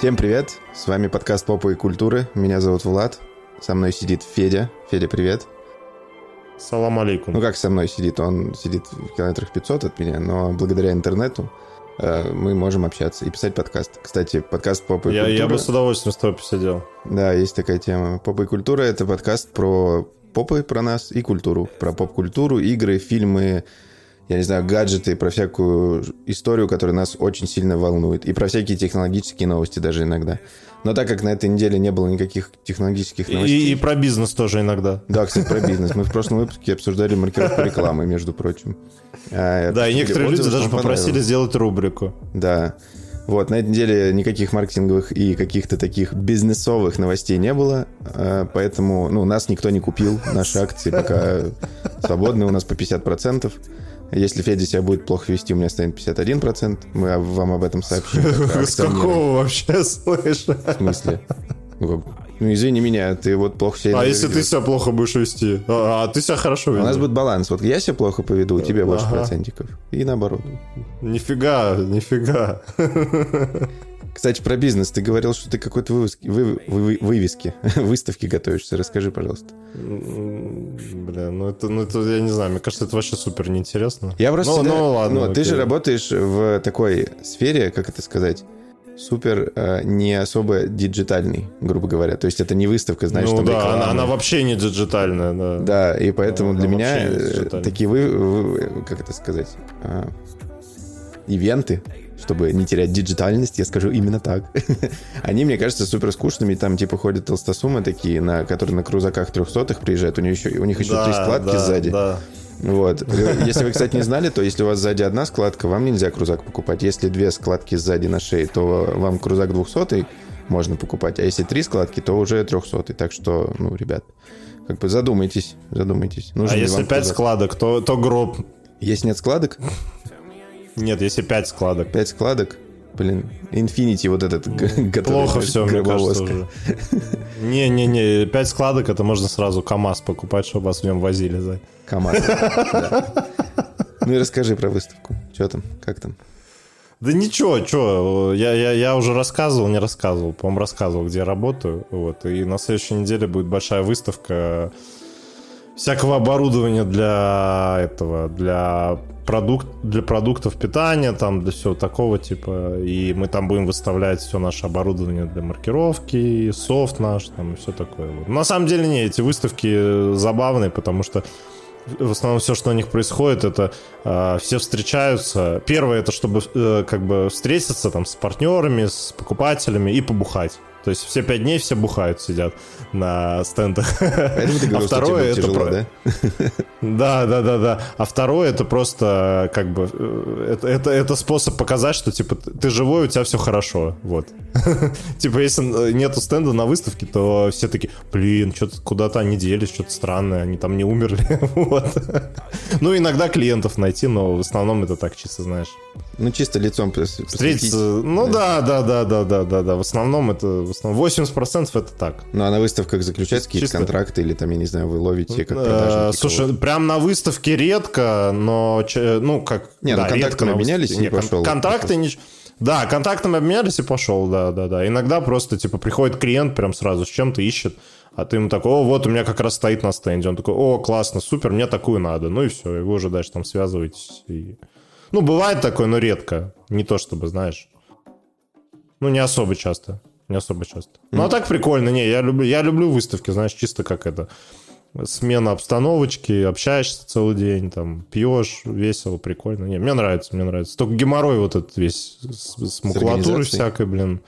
Всем привет! С вами подкаст «Попа и культуры». Меня зовут Влад. Со мной сидит Федя. Федя, привет. Салам алейкум. Ну как со мной сидит? Он сидит в километрах 500 от меня, но благодаря интернету э, мы можем общаться и писать подкаст. Кстати, подкаст «Попа и я, культура». Я бы с удовольствием с тобой посидел. Да, есть такая тема. «Попа и культура» — это подкаст про попы, про нас и культуру. Про поп-культуру, игры, фильмы, я не знаю, гаджеты, про всякую историю, которая нас очень сильно волнует. И про всякие технологические новости даже иногда. Но так как на этой неделе не было никаких технологических новостей... И, и про бизнес тоже иногда. Да, кстати, про бизнес. Мы в прошлом выпуске обсуждали маркировку рекламы, между прочим. А, да, и некоторые люди даже попросили сделать рубрику. Да. Вот, на этой неделе никаких маркетинговых и каких-то таких бизнесовых новостей не было, а, поэтому, ну, нас никто не купил, наши акции пока свободны, у нас по 50%. Если Федя себя будет плохо вести, у меня станет 51%. Мы вам об этом сообщим. С какого вообще слышишь? В смысле? Ну, извини меня, ты вот плохо себя... А если ты себя плохо будешь вести? А, а ты себя хорошо ведешь? У нас будет баланс. Вот я себя плохо поведу, у тебя больше процентиков. И наоборот. Нифига, нифига. Кстати, про бизнес. Ты говорил, что ты какой-то вывески, вы, вы, вывески, выставки готовишься. Расскажи, пожалуйста. Бля, ну это, ну это, я не знаю, мне кажется, это вообще супер неинтересно. Я просто... Ну, всегда, ну ладно. Ну, ты же работаешь в такой сфере, как это сказать, супер э, не особо диджитальный, грубо говоря. То есть это не выставка, знаешь, ну, там да, она, она вообще не диджитальная, да. Да, и поэтому да, для меня такие вы, вы, как это сказать, э, ивенты, чтобы не терять диджитальность, я скажу именно так. Они, мне кажется, супер скучными. Там, типа, ходят толстосумы такие, на, которые на крузаках трехсотых приезжают. У них еще, у них еще да, три складки да, сзади. Да. Вот. Если вы, кстати, не знали, то если у вас сзади одна складка, вам нельзя крузак покупать. Если две складки сзади на шее, то вам крузак двухсотый можно покупать. А если три складки, то уже трехсотый. Так что, ну, ребят, как бы задумайтесь, задумайтесь. Нужен а если пять складок, то, то гроб. Если нет складок? Нет, если 5 складок. 5 складок? Блин, Infinity вот этот готовый. Плохо все, мне кажется, уже. Не-не-не, 5 складок, это можно сразу КАМАЗ покупать, чтобы вас в нем возили. За. КАМАЗ, Ну и расскажи про выставку. Что там, как там? Да ничего, что, я, я, я уже рассказывал, не рассказывал, по-моему, рассказывал, где я работаю. Вот, и на следующей неделе будет большая выставка всякого оборудования для этого, для продукт, для продуктов питания, там, для всего такого типа. И мы там будем выставлять все наше оборудование для маркировки, софт наш, там, и все такое. Вот. На самом деле, не, эти выставки забавные, потому что в основном все, что на них происходит, это э, все встречаются. Первое, это чтобы э, как бы встретиться там с партнерами, с покупателями и побухать. То есть все пять дней все бухают, сидят на стендах. а второе это тяжело, да? Да, да, да, да. А второе это просто как бы э, это, это, это способ показать, что типа ты живой, у тебя все хорошо. Вот. типа, если нету стенда на выставке, то все такие, блин, что-то куда-то они делись, что-то странное, они там не умерли. вот. Ну, иногда клиентов найти, но в основном это так чисто, знаешь. Ну, чисто лицом встретиться. Ну да, да, да, да, да, да, да. В основном это в основном 80% это так. Ну а на выставках заключаются какие-то контракты или там, я не знаю, вы ловите как продажники? Слушай, прям на выставке редко, но ну как. Не, ну контактами обменялись и пошел. Контакты не. Да, контактами обменялись и пошел, да, да, да. Иногда просто, типа, приходит клиент прям сразу с чем-то, ищет, а ты ему такой, о, вот у меня как раз стоит на стенде. Он такой, о, классно, супер, мне такую надо. Ну и все, и вы уже дальше там связываетесь и ну, бывает такое, но редко. Не то чтобы, знаешь. Ну, не особо часто. Не особо часто. Mm. Ну, а так прикольно. Не, я люблю, я люблю выставки, знаешь, чисто как это. Смена обстановочки, общаешься целый день, там, пьешь, весело, прикольно. Не, мне нравится, мне нравится. Только геморрой вот этот весь с, с макулатурой всякой, блин.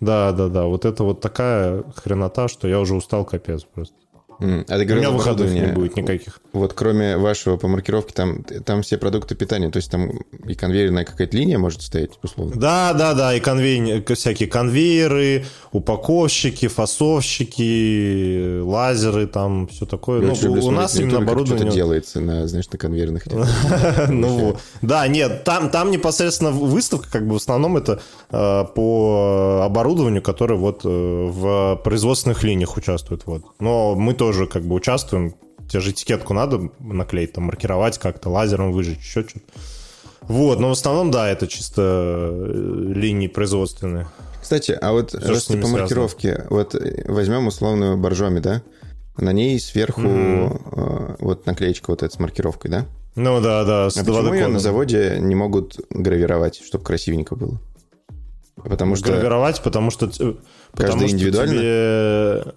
Да, да, да. Вот это вот такая хренота, что я уже устал капец просто. Mm. А ты говорил, У меня выходных не будет никаких. Вот кроме вашего по маркировке, там, там все продукты питания, то есть там и конвейерная какая-то линия может стоять, условно? Да, да, да, и конвейер, всякие конвейеры, упаковщики, фасовщики, лазеры, там все такое. Я ну, у нас именно оборудование... Что-то делается на, знаешь, на конвейерных. Ну, да, нет, там, там непосредственно выставка, как бы в основном это э, по оборудованию, которое вот э, в производственных линиях участвует. Вот. Но мы тоже тоже как бы участвуем. Тебе же этикетку надо наклеить, там, маркировать как-то, лазером выжечь, еще что-то. Вот, но в основном, да, это чисто э, линии производственные. Кстати, а вот Всё, раз ты по связано. маркировке, вот э, возьмем условную боржоми, да? На ней сверху Мгм. э, вот наклеечка вот эта с маркировкой, да? Ну да, да, с А почему 2D ее на заводе не могут гравировать, чтобы красивенько было? Потому что... Гравировать, потому что... т- потому что индивидуально? тебе-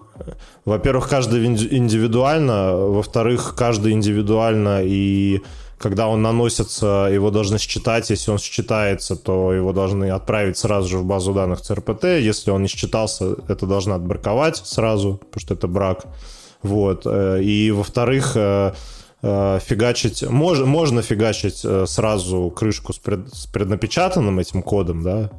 Во-первых, каждый инди- индивидуально, во-вторых, каждый индивидуально, и когда он наносится, его должны считать, если он считается, то его должны отправить сразу же в базу данных ЦРПТ, если он не считался, это должны отбраковать сразу, потому что это брак. Вот. э, И, во-вторых, э, э, фигачить... Мож, можно фигачить э, сразу крышку с, пред- с преднапечатанным этим кодом, да,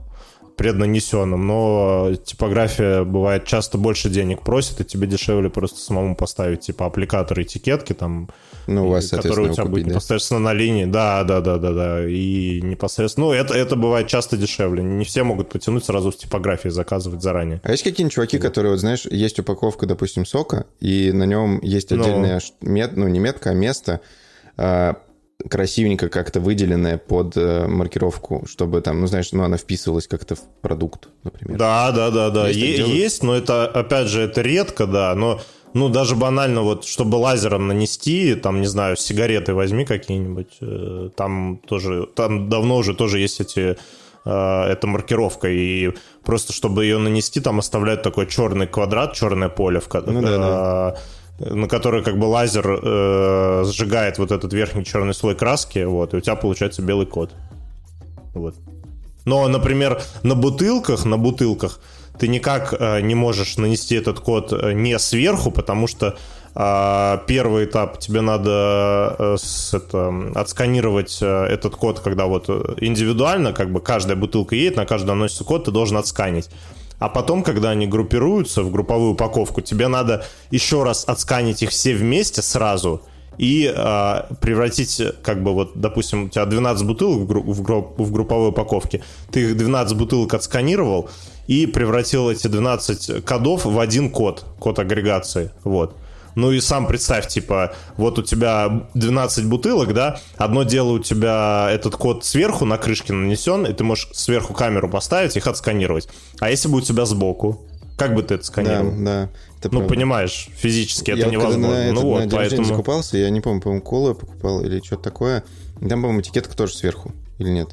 преднанесенным, но типография бывает часто больше денег просит, и тебе дешевле просто самому поставить типа аппликатор этикетки там, Ну, у вас, соответственно, у тебя его будет купить, да? непосредственно на линии. Да, да, да, да, да. И непосредственно. Ну, это, это бывает часто дешевле. Не все могут потянуть сразу с типографии заказывать заранее. А есть какие-нибудь чуваки, которые, вот знаешь, есть упаковка, допустим, сока, и на нем есть Ну. отдельная, ш- мет, ну, не метка, а место, а, красивенько как-то выделенное под э, маркировку, чтобы там, ну, знаешь, ну, она вписывалась как-то в продукт, например. Да, да, да, да. Есть Е-? Есть, но это, опять же, это редко, да. Но, ну, даже банально, вот, чтобы лазером нанести, там, не знаю, сигареты возьми какие-нибудь, э, там тоже, там давно уже тоже есть эти э, эта маркировка, и просто чтобы ее нанести, там оставляют такой черный квадрат, черное поле, в, Ну да, э, на которое как бы лазер э, сжигает вот этот верхний черный слой краски, вот, и у тебя получается белый код. Вот. Но, например, на бутылках, на бутылках ты никак э, не можешь нанести этот код э, не сверху, потому что э, первый этап тебе надо э, с, это, отсканировать э, этот код, когда вот э, индивидуально, как бы каждая бутылка едет, на каждую наносится код, ты должен отсканить. А потом, когда они группируются в групповую упаковку, тебе надо еще раз отсканить их все вместе сразу и э, превратить, как бы вот, допустим, у тебя 12 бутылок в, в в групповой упаковке, ты их 12 бутылок отсканировал и превратил эти 12 кодов в один код, код агрегации, вот. Ну и сам представь, типа, вот у тебя 12 бутылок, да, одно дело у тебя этот код сверху на крышке нанесен, и ты можешь сверху камеру поставить, их отсканировать. А если бы у тебя сбоку, как бы ты это Да, сканировал? да. это Ну, правда. понимаешь, физически Я это вот когда невозможно. на, этот, ну на вот, рождения поэтому... закупался, я не помню, по-моему, колу я покупал или что-то такое. И Там, по-моему, этикетка тоже сверху, или нет?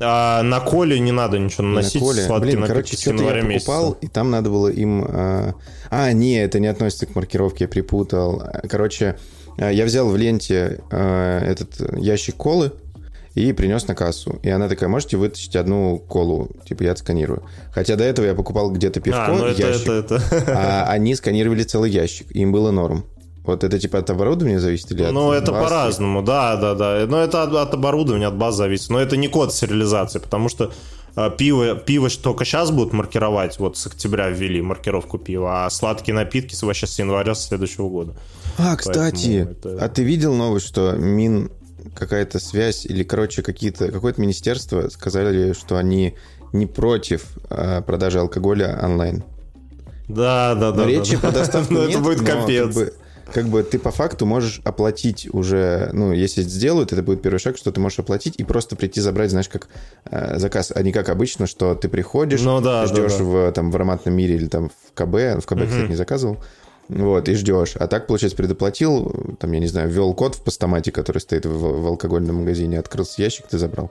А, на коле не надо ничего наносить, на коле. сладкие Блин, короче, что-то я покупал, месяца. и там надо было им... А, а, не, это не относится к маркировке, я припутал. Короче, а, я взял в ленте а, этот ящик колы и принес на кассу. И она такая, можете вытащить одну колу? Типа, я отсканирую. Хотя до этого я покупал где-то пивко, А, ну это, ящик, это, это. а они сканировали целый ящик, им было норм. Вот это типа от оборудования зависит или от Ну, это по-разному, да, да, да. Но это от, от оборудования, от баз зависит. Но это не код сериализации, потому что а, пиво, пиво только сейчас будут маркировать, вот с октября ввели маркировку пива, а сладкие напитки вообще с января следующего года. А, кстати, Поэтому это- а ты видел новость, что Мин какая-то связь или, короче, какие-то какое-то министерство сказали, что они не против а, продажи алкоголя онлайн. Да, да, да. Но да, речи да. по доставке Ну, нет, это будет но капец. Как бы, как бы ты по факту можешь оплатить уже, ну, если сделают, это будет первый шаг, что ты можешь оплатить и просто прийти забрать, знаешь, как э, заказ, а не как обычно, что ты приходишь, Ну да, да, ждешь да. в, там, в ароматном мире или там в КБ, в КБ, кстати, не заказывал, вот, и ждешь. А так, получается, предоплатил, там, я не знаю, ввел код в постамате, который стоит в, в алкогольном магазине, открылся ящик, ты забрал.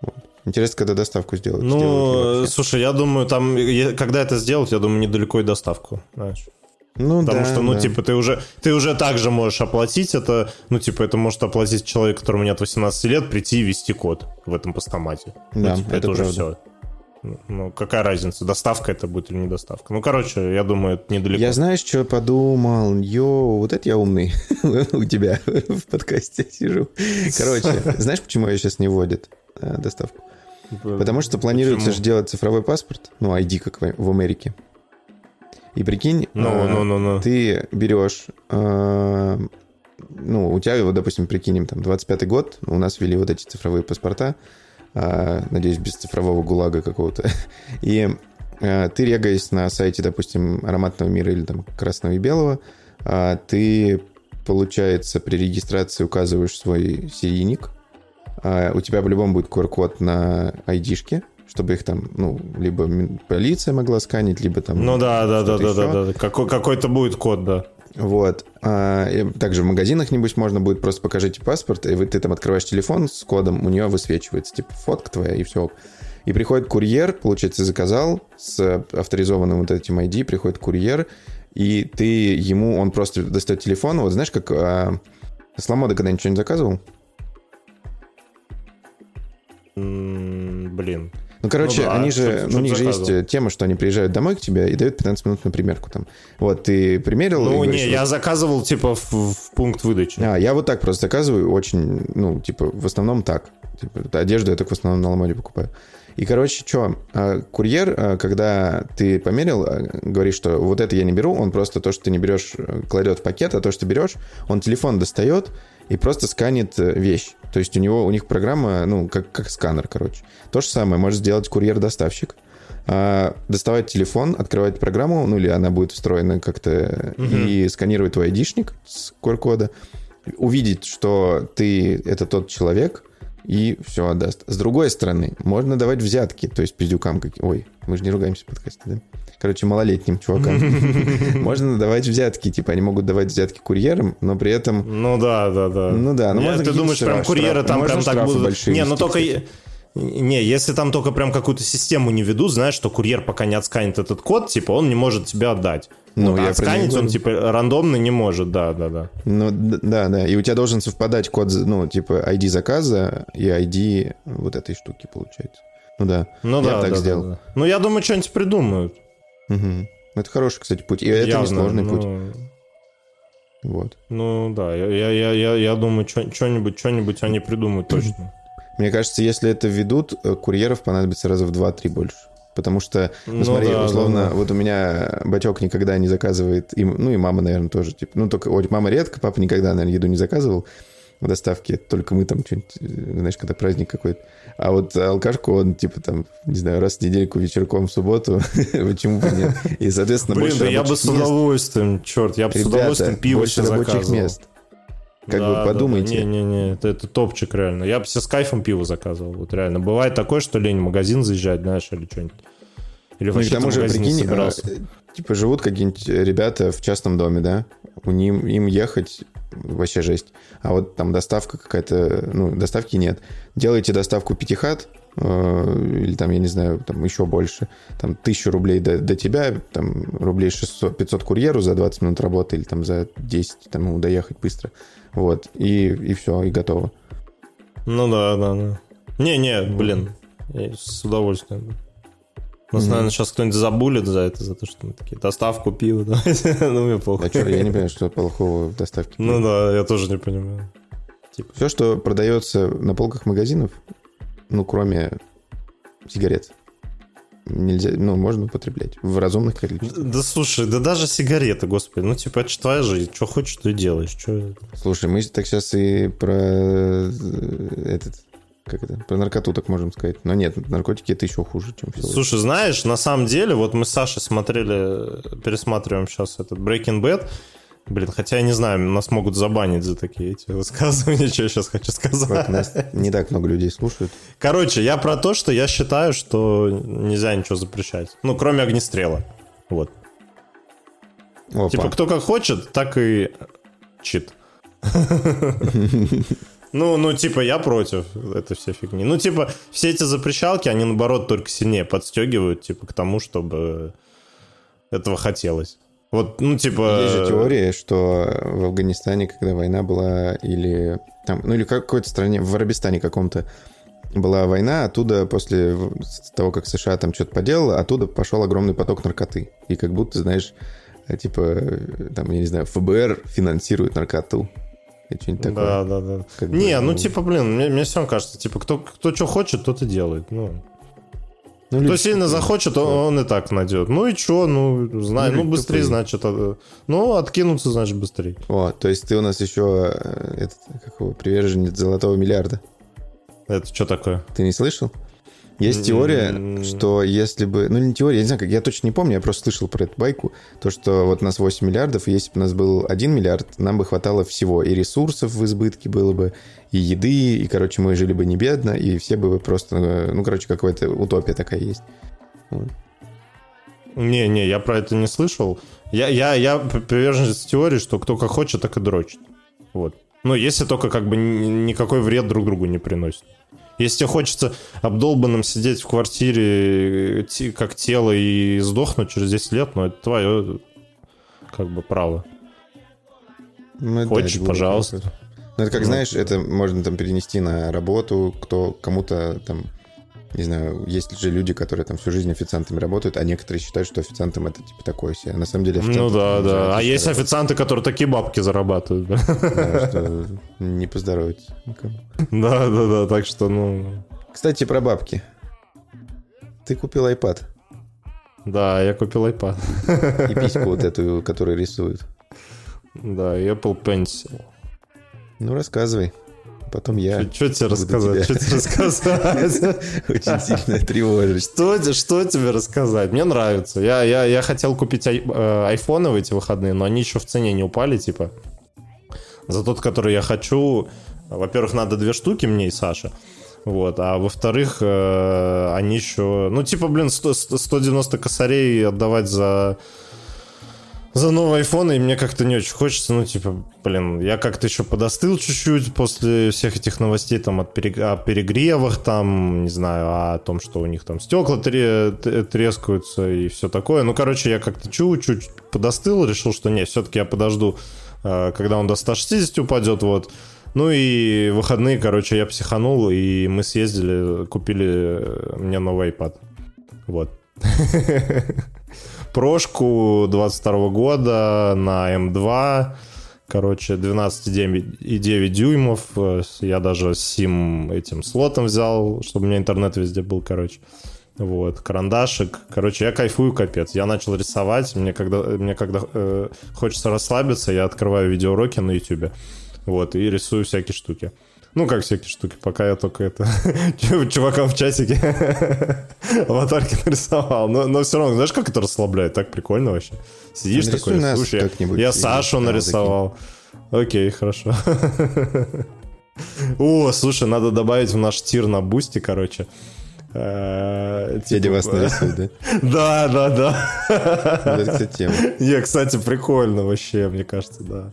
Вот. Интересно, когда доставку сделают. сделают Ну, вообще. слушай, я думаю, там, когда это сделать, я думаю, недалеко и доставку, знаешь. Ну, Потому да, что, ну, да. типа, ты уже, ты уже также можешь оплатить это, ну, типа, это может оплатить человек, которому нет 18 лет, прийти и ввести код в этом постамате. Ну, Да, типа, это это, уже правда. все. Ну, какая разница, доставка это будет или не доставка. Ну, короче, я думаю, это недалеко. Я знаешь, что подумал? Йоу, вот это я умный у тебя в подкасте сижу. Короче, знаешь, почему ее сейчас не вводят э, доставку? Потому что планируется же делать цифровой паспорт, ну, ID, как в Америке. И прикинь, э, ну, ну, ну. ты берешь, э, ну, у тебя, вот, допустим, прикинем, там, 25-й год, у нас ввели вот эти цифровые паспорта, э, надеюсь, без цифрового гулага какого-то, и э, ты регаясь на сайте, допустим, ароматного мира или там красного и белого, э, ты, получается, при регистрации указываешь свой серийник, э, у тебя по-любому будет QR-код на ID-шке, чтобы их там, ну, либо полиция могла сканить, либо там... Ну да, да, да, да, да, да. Какой, какой-то будет код, да. Вот. А, также в магазинах, небось, можно будет просто покажите паспорт, и вы, ты там открываешь телефон с кодом, у нее высвечивается, типа, фотка твоя, и все. И приходит курьер, получается, заказал с авторизованным вот этим ID, приходит курьер, и ты ему, он просто достает телефон, вот знаешь, как... А, с Ламода когда ничего не заказывал? М, Блин. Ну, короче, Ну да, они же, что ну, у них же есть тема, что они приезжают домой к тебе и дают 15 минут на примерку там. Вот, ты примерил... Ну, говоришь, не, вот- я заказывал, типа, в, в пункт выдачи. А, я вот так просто заказываю, очень, ну, типа, в основном так. Типа, одежду я только в основном на Ламоде покупаю. И, короче, что, курьер, а, когда ты померил, а, говорит, что вот это я не беру, он просто то, что ты не берешь, э, кладет в пакет, а то, что берешь, он телефон достает и просто сканит э, вещь. То есть у него, у них программа, ну, как, как сканер, короче. То же самое может сделать курьер-доставщик. А, доставать телефон, открывать программу, ну или она будет встроена как-то, и сканировать твой айдишник с QR-кода, увидеть, что ты это тот человек, и все отдаст. С другой стороны, можно давать взятки, то есть пиздюкам. Как... Ой, мы же не ругаемся в подкасте, да? Короче, малолетним чувакам. Можно давать взятки, типа они могут давать взятки курьерам, но при этом... Ну да, да, да. Ну да, ну Не, можно Ты думаешь, прям курьеры там прям так будут... Не, ну только... Не, если там только прям какую-то систему не ведут, знаешь, что курьер пока не отсканит этот код, типа, он не может тебя отдать. Ну, а я отсканить он, типа, рандомно не может, да, да, да. Ну, да, да. И у тебя должен совпадать код, ну, типа ID заказа и ID вот этой штуки, получается. Ну да. Ну Я да, так да, сделал. да, да. Ну, я думаю, что-нибудь придумают. Мгм. Это хороший, кстати, путь. И это Явно, несложный путь. ну, Вот. Ну да, я, я, я, я, думаю, что-нибудь, что-нибудь они придумают точно. Мне кажется, если это введут, э, курьеров понадобится раза в 2-3 больше. Потому что, ну, Ну смотри, да, условно, да, да. вот у меня батек никогда не заказывает, и, ну и мама, наверное, тоже. Типа, ну, только ой, мама редко, папа никогда, наверное, еду не заказывал в доставке. Только мы там что-нибудь, э, знаешь, когда праздник какой-то. А вот алкашку он, типа, там, не знаю, раз в недельку вечерком в субботу. Почему бы нет? И, соответственно, Блин, больше да я бы с мест. удовольствием, черт, я бы с Ребята, удовольствием пиво себе рабочих заказывал. мест. Как Да, бы да, подумайте. да. Не-не-не, это, это топчик реально. Я бы себе с кайфом пиво заказывал. Вот реально. Бывает такое, что лень в магазин заезжать, знаешь, или что-нибудь. Или Ну вообще к тому же, не прикинь, а, типа живут какие-нибудь ребята в частном доме, да? У ним, им ехать вообще жесть. А вот там доставка какая-то, ну, доставки нет. Делаете доставку пятихат, э, или там, я не знаю, там еще больше, там тысячу рублей до, до тебя, там рублей 600, 500 курьеру за 20 минут работы, или там за 10, там, ему доехать быстро. Вот, и, и все, и готово. Ну да, да, да. Не-не, блин, с удовольствием. Нас, Мгм. наверное, сейчас кто-нибудь забулит за это, за то, что мы такие, доставку пива, давайте. ну, мне похуй. А что, я не понимаю, что плохого в доставке. Ну да, я тоже не понимаю. Все, что продается на полках магазинов, ну, кроме сигарет, нельзя, ну, можно употреблять в разумных количествах. Да слушай, да даже сигареты, господи, ну типа это ж твоя жизнь, что хочешь, и делаешь. Что... Слушай, мы так сейчас и про э, этот, как это, про наркоту так можем сказать. Но нет, наркотики это еще хуже, чем все. Слушай, знаешь, на самом деле, вот мы с Сашей смотрели, пересматриваем сейчас этот Breaking Bad, Блин, хотя я не знаю, нас могут забанить за такие эти высказывания, что я сейчас хочу сказать. нас не так много людей слушают. Короче, я про то, что я считаю, что нельзя ничего запрещать. Ну, кроме огнестрела. Вот. Опа. Типа, кто как хочет, так и чит. Ну, ну, типа, я против этой всей фигни. Ну, типа, все эти запрещалки, они, наоборот, только сильнее подстегивают, типа, к тому, чтобы этого хотелось. Вот, ну, типа... Есть же теория, что в Афганистане, когда война была, или там, ну или какой-то стране, в Арабистане каком-то была война, оттуда после того, как США там что-то поделала, оттуда пошел огромный поток наркоты. И как будто, знаешь, типа, там, я не знаю, ФБР финансирует наркоту. И что-нибудь такое. Да, да, да. Как бы, Не, ну, ну, типа, блин, мне, мне все кажется, типа, кто, кто что хочет, тот и делает. Ну, Ну, кто сильно захочет, он, он и так найдет. Ну и что, ну, знаю, Ну, ну, быстрее, тупые. значит, а, ну, откинуться, значит, быстрее. О, то есть ты у нас еще э, этот, как его, приверженец золотого миллиарда. Это что такое? Ты не слышал? Есть теория, что если бы... Ну, не теория, я не знаю, как, я точно не помню, я просто слышал про эту байку, то, что вот у нас 8 миллиардов, и если бы у нас был 1 миллиард, нам бы хватало всего. И ресурсов в избытке было бы, и еды, и, короче, мы жили бы не бедно, и все бы просто... Ну, короче, какая-то утопия такая есть. Не-не, я про это не слышал. Я, я, я приверженец теории, что кто как хочет, так и дрочит. Вот. Ну, если только как бы никакой вред друг другу не приносит. Если тебе хочется обдолбанным сидеть в квартире как тело и сдохнуть через 10 лет, ну, это твое как бы право. Ну, Хочешь, да, пожалуйста. Ну, это как, ну, знаешь, это можно там перенести на работу, кто кому-то там не знаю, есть же люди, которые там всю жизнь официантами работают, а некоторые считают, что официантом это типа такое себе. А на самом деле Ну да, да. А есть официанты, которые такие бабки зарабатывают. Да, что не поздоровится никому. Да, да, да, так что, ну... Кстати, про бабки. Ты купил iPad. Да, я купил iPad. И письку вот эту, которую рисуют. Да, Apple Pencil. Ну, рассказывай. Потом я... Что тебе рассказать? Что тебе рассказать? Очень сильно тревожит. Что, что тебе рассказать? Мне нравится. Я, я, я хотел купить ай, э, айфоны в эти выходные, но они еще в цене не упали, типа. За тот, который я хочу, во-первых, надо две штуки мне и Саше. Вот, а во-вторых, э, они еще... Ну, типа, блин, 100, 190 косарей отдавать за за новый iPhone, и мне как-то не очень хочется, ну, типа, блин, я как-то еще подостыл чуть-чуть после всех этих новостей, там, от перег... о перегревах, там, не знаю, о том, что у них там стекла тре... трескаются и все такое. Ну, короче, я как-то чуть-чуть подостыл, решил, что нет, все-таки я подожду, э, когда он до 160 упадет, вот. Ну и выходные, короче, я психанул, и мы съездили, купили мне новый iPad. Вот. прошку 22 года на М2, короче, 12,9 дюймов. Я даже сим этим слотом взял, чтобы у меня интернет везде был, короче. Вот, карандашик. Короче, я кайфую капец. Я начал рисовать. Мне когда, мне когда э, хочется расслабиться, я открываю видеоуроки на YouTube. Вот, и рисую всякие штуки. Ну, как всякие штуки, пока я только это чувакам в чатике аватарки нарисовал. Но, но все равно, знаешь, как это расслабляет? Так прикольно вообще. Сидишь такой, слушай, я Сашу нарисовал. Окей, хорошо. О, слушай, надо добавить в наш тир на бусте, короче. Дядя типа, вас нарисует, да? Да, да, да. Это, кстати, тема. Не, кстати, прикольно вообще, мне кажется, да.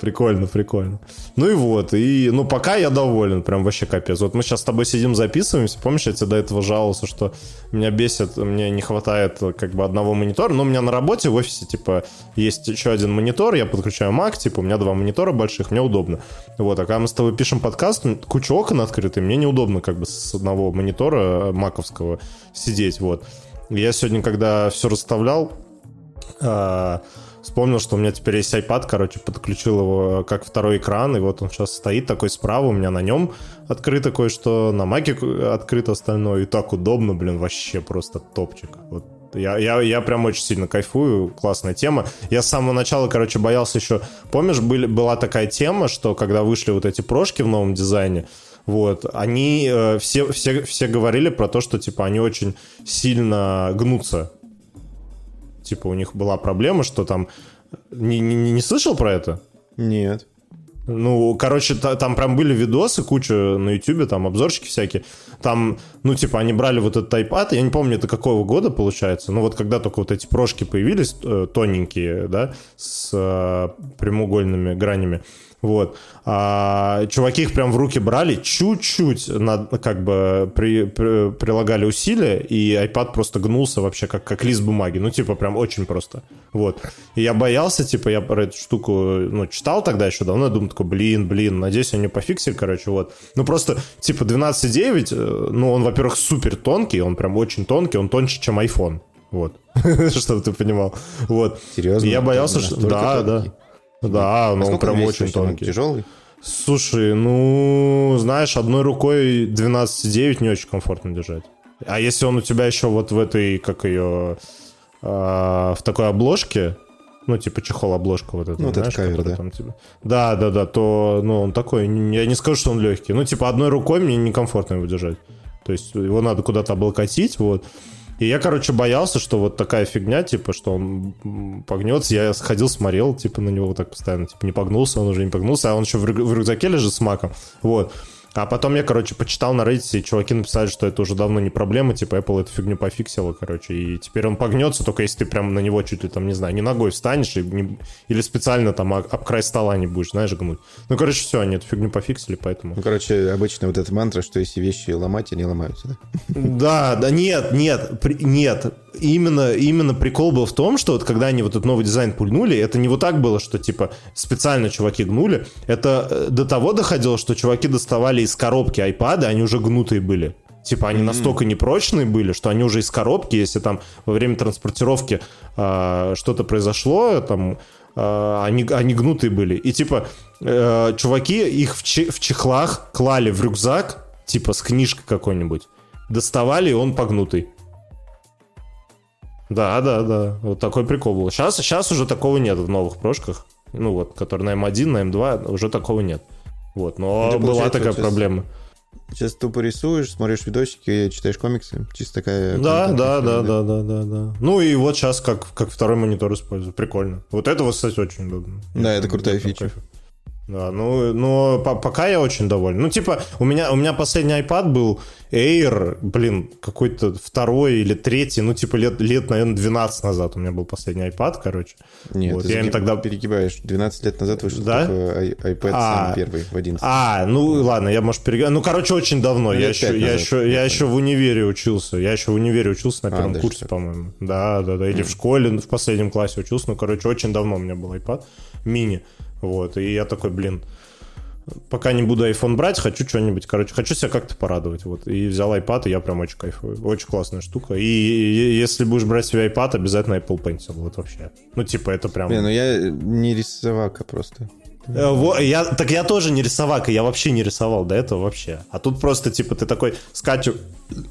Прикольно, прикольно. Ну и вот, и, ну, пока я доволен, прям вообще капец. Вот мы сейчас с тобой сидим, записываемся, помнишь, я тебе до этого жаловался, что меня бесит, мне не хватает как бы одного монитора, но у меня на работе в офисе, типа, есть еще один монитор, я подключаю Mac, типа, у меня два монитора больших, мне удобно. Вот, а когда мы с тобой пишем подкаст, куча окон открыты, мне неудобно как бы с одного монитора маковского сидеть, вот. Я сегодня, когда все расставлял, а, вспомнил, что у меня теперь есть iPad, короче, подключил его как второй экран, и вот он сейчас стоит такой справа, у меня на нем открыто кое-что, на маке открыто остальное, и так удобно, блин, вообще просто топчик. Вот я, я, я прям очень сильно кайфую, классная тема. Я с самого начала, короче, боялся еще... Помнишь, были, была такая тема, что когда вышли вот эти прошки в новом дизайне, вот, они э, все, все, все говорили про то, что, типа, они очень сильно гнутся типа у них была проблема, что там... Не, не, не слышал про это? Нет. Ну, короче, там прям были видосы, куча на ютубе, там обзорчики всякие. Там, ну, типа, они брали вот этот iPad, я не помню, это какого года получается, ну, вот когда только вот эти прошки появились, э, тоненькие, да, с э, прямоугольными гранями, вот. А, чуваки их прям в руки брали, чуть-чуть как бы при, при, прилагали усилия, и iPad просто гнулся вообще как, как лист бумаги. Ну, типа, прям очень просто. Вот. И я боялся, типа, я про эту штуку, ну, читал тогда еще давно, я думал, такой, блин, блин, надеюсь, они пофиксили, короче, вот. Ну, просто, типа, 12.9, э, ну, он, во-первых, супер тонкий, он прям очень тонкий, он тоньше, чем iPhone. Вот. Чтобы ты понимал. Вот. Серьезно? И я боялся, что... Да, да. Да, ну он прям очень тонкий. Тяжелый? Слушай, ну, знаешь, одной рукой 12,9 не очень комфортно держать. А если он у тебя еще вот в этой, как ее, а, в такой обложке, ну, типа чехол-обложка вот эта, ну, знаешь, кавер, да? там, типа... Да, да, да, то, ну, он такой, я не скажу, что он легкий. Ну, типа, одной рукой мне некомфортно его держать. То есть его надо куда-то облокотить, вот. И я, короче, боялся, что вот такая фигня, типа, что он погнется. Я сходил, смотрел, типа, на него вот так постоянно, типа, не погнулся, он уже не погнулся, а он еще в рюкзаке лежит с маком. Вот. А потом я, короче, почитал на Reddit, и чуваки написали, что это уже давно не проблема, типа Apple эту фигню пофиксила, короче, и теперь он погнется, только если ты прям на него чуть ли там, не знаю, не ногой встанешь и не, или специально там об край стола не будешь, знаешь, гнуть. Ну, короче, все, они эту фигню пофиксили, поэтому... Ну, короче, обычно вот эта мантра, что если вещи ломать, они ломаются, да? Да, да, нет, нет, нет, именно, именно прикол был в том, что вот когда они вот этот новый дизайн пульнули, это не вот так было, что типа специально чуваки гнули. Это э, до того доходило, что чуваки доставали из коробки iPad, они уже гнутые были. Типа они mm-hmm. настолько непрочные были, что они уже из коробки, если там во время транспортировки э, что-то произошло, там э, они, они гнутые были. И типа э, чуваки их в, че- в чехлах клали в рюкзак, типа с книжкой какой-нибудь, доставали, и он погнутый. Да, да, да. Вот такой прикол был. Сейчас, сейчас уже такого нет в новых прошках. Ну вот, который на М1, на М2, уже такого нет. Вот, но Это была такая сейчас, проблема. Сейчас тупо рисуешь, смотришь видосики, читаешь комиксы. Чисто такая... Да, да, да, да, да, да, да. Ну и вот сейчас как, как второй монитор использую. Прикольно. Вот это вот, кстати, очень удобно. Да, это крутая фича. Кайф. Да, ну, но по пока я очень доволен. Ну, типа, у меня, у меня последний iPad был Air, блин, какой-то второй или третий, ну, типа, лет, лет, наверное, 12 назад у меня был последний iPad, короче. Нет, вот, ты я им тогда... перегибаешь. 12 лет назад вышел да? iPad а, первый в 11. А, ну, ладно, я, может, перегибаю. Ну, короче, очень давно. Ну, я, еще, я, еще, я еще в универе учился. Я еще в универе учился на а, первом а, курсе, по-моему. Да, да, да. Или mm. в школе в последнем классе учился. Ну, короче, очень давно у меня был iPad мини. Вот, и я такой, блин, пока не буду iPhone брать, хочу что-нибудь, короче, хочу себя как-то порадовать, вот, и взял iPad, и я прям очень кайфую, очень классная штука, и, если будешь брать себе iPad, обязательно Apple Pencil, вот вообще, ну, типа, это прям... Не, ну я не рисовака просто. Э, я, так я тоже не рисовак, я вообще не рисовал до этого вообще. А тут просто, типа, ты такой, скачу,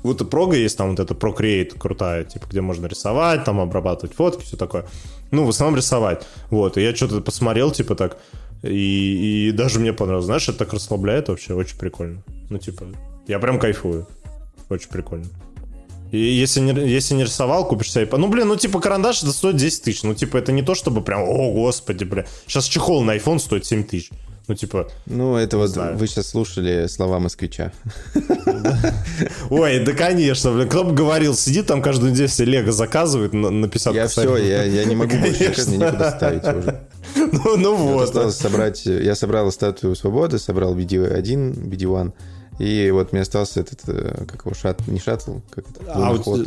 вот и прога есть, там вот эта Procreate крутая, типа, где можно рисовать, там обрабатывать фотки, все такое. Ну, в основном рисовать. Вот, и я что-то посмотрел, типа, так, и, и даже мне понравилось. Знаешь, это так расслабляет вообще, очень прикольно. Ну, типа, я прям кайфую. Очень прикольно. И если не, если не рисовал, купишь себе. Ну, блин, ну, типа, карандаш это стоит 10 тысяч. Ну, типа, это не то, чтобы прям, о, господи, бля. Сейчас чехол на iPhone стоит 7 тысяч. Ну, типа... Ну, это вот знаю. вы сейчас слушали слова москвича. Ой, да, конечно, блин. Кто бы говорил, сидит там каждую неделю себе Лего заказывает на, на 50 Я все, я, я не могу больше, мне некуда ставить уже. Ну, ну вот. Осталось собрать... Я собрал статую свободы, собрал BD1, BD1. И вот мне остался этот, э, как его, шат, не шаттл, как это, а у,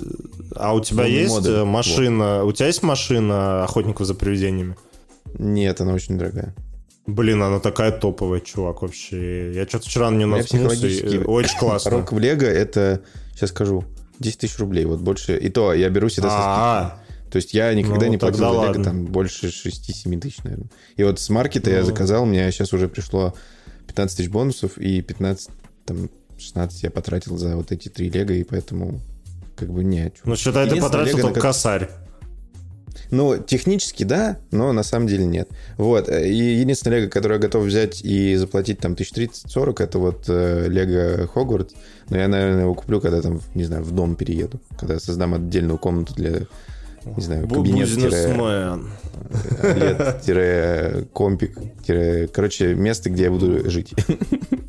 а у тебя есть модуль. Э, машина, вот. у тебя есть машина охотников за привидениями? Нет, она очень дорогая. Блин, она такая топовая, чувак, вообще. Я что-то вчера на нее наткнулся, и... очень классно. Рок в Лего это, сейчас скажу, 10 тысяч рублей, вот больше. И то я беру всегда со скидкой. То есть я никогда ну, не платил за Лего там больше 6-7 тысяч, наверное. И вот с маркета ну... я заказал, меня сейчас уже пришло 15 тысяч бонусов и 15 там 16 я потратил за вот эти три лего, и поэтому как бы не. Ну, считай, ты потратил только как... косарь. Ну, технически да, но на самом деле нет. Вот. И единственное лего, которое я готов взять и заплатить там 1030-40, это вот э, лего Хогвартс. Но я, наверное, его куплю, когда там, не знаю, в дом перееду. Когда создам отдельную комнату для не знаю, кабинет компик короче, место, где я буду жить.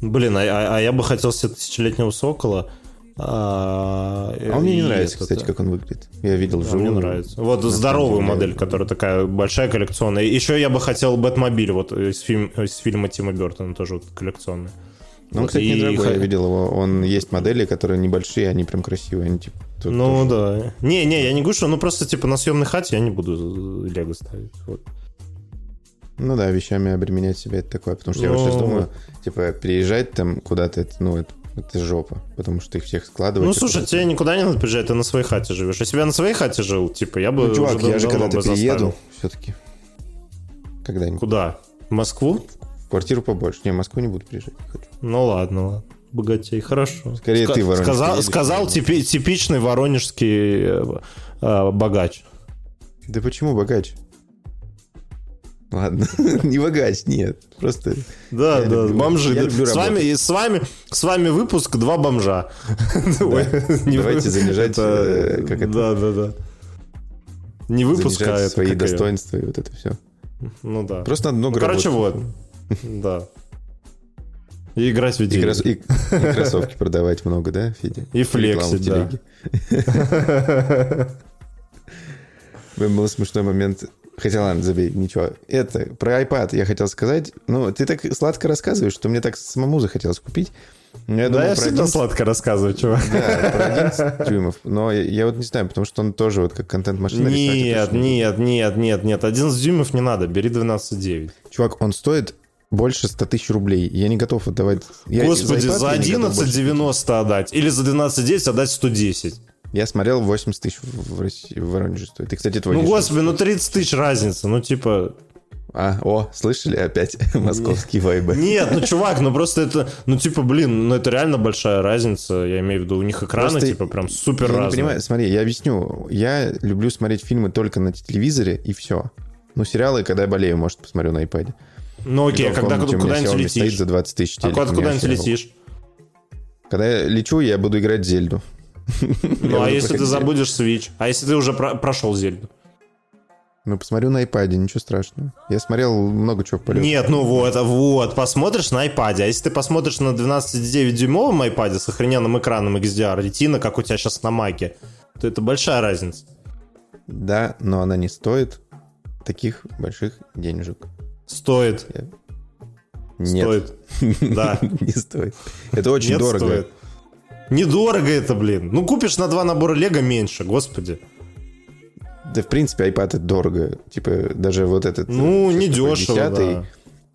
Блин, а, а, а я бы хотел себе тысячелетнего сокола. А, а он мне не нравится, это... кстати, как он выглядит. Я видел живую. Мне нравится. Вот здоровую модель, которая такая большая коллекционная. Еще я бы хотел Бэтмобиль вот из, фильм, из фильма Тима Бертона, тоже вот коллекционный. Ну, он, кстати, и... недорогой, я видел его. Он есть модели, которые небольшие, они прям красивые. Они, типа, ну, тоже... да. Не-не, я не говорю, что ну просто, типа, на съемной хате я не буду лего ставить. Вот. Ну да, вещами обременять себя это такое, потому что ну... я вот сейчас думаю, типа, приезжать там куда-то, это, ну, это, это жопа, потому что их всех складывать. Ну, слушай, тебе никуда не надо приезжать, ты на своей хате живешь. Если бы я на своей хате жил, типа, я бы Ну, чувак, я же когда-то приеду все-таки. Когда-нибудь. Куда? В Москву? Квартиру побольше. Не, в Москву не буду приезжать, не хочу. Ну ладно, ладно. Богатей, хорошо. Скорее Ска- ты воронежский. Сказал, сказал типи- типичный воронежский э, э, богач. Да почему богач? Ладно, не богач, нет. Просто... Да, Я да, люблю- бомжи. я Да, люблю с, вами, и с, вами, с вами выпуск «Два бомжа». Давайте занижать, э, как это? Да, да, да. Не выпуск, а свои достоинства и вот это все. Ну да. Просто надо много Ну, короче, вот. Да. И играть в И, видео. крос- и- и кроссовки продавать много, да, Федя? И флексить, телеге. Был смешной момент. Хотя ладно, забей, ничего. Это, про iPad я хотел сказать. Ну, ты так сладко рассказываешь, что мне так самому захотелось купить. Я Да, думал я всегда 11 сладко рассказываю, чувак. Да, про 11 дюймов. Но я, я вот не знаю, потому что он тоже вот как контент-машина. рисовать Нет, очень- нет, нет, нет, нет. 11 дюймов не надо, бери 12,9. Чувак, он стоит больше 100 тысяч рублей. Я не готов отдавать... Я, Господи, за не больше 11,90 отдать. Или за 12,9 отдать 110. Я смотрел 80 тысяч в, России, в Воронеже стоит. И, кстати, твой Ну, господи, ну 30 тысяч разница. Ну, типа... А, о, слышали опять московские вайбы? Нет, ну, чувак, ну просто это... Ну, типа, блин, ну это реально большая разница. Я имею в виду, у них экраны, Просто типа, прям супер Я не разные. понимаю, смотри, я объясню. Я люблю смотреть фильмы только на телевизоре, и все. Ну, сериалы, когда я болею, может, посмотрю на iPad. Ну, окей, в когда куда-нибудь стоит летишь. за 20 тысяч А куда-нибудь летишь? Когда я лечу, я буду играть Зельду. Ну, а если ты забудешь Switch? А если ты уже про- прошел Зельду? Ну, посмотрю на iPad, ничего страшного. Я смотрел много чего в полете. Нет, ну вот, вот, посмотришь на iPad, а если ты посмотришь на 12,9-дюймовом iPad с охрененным экраном XDR, ретина, как у тебя сейчас на Маке, то это большая разница. Да, но она не стоит таких больших денежек. Стоит. Нет, Стоит. Да. не стоит. Это очень Нет, дорого. стоит. Недорого это, блин. Ну, купишь на два набора Лего меньше, господи. Да, в принципе, iPad это дорого. Типа, даже вот этот... Ну, э, не дешево, 10-й, да.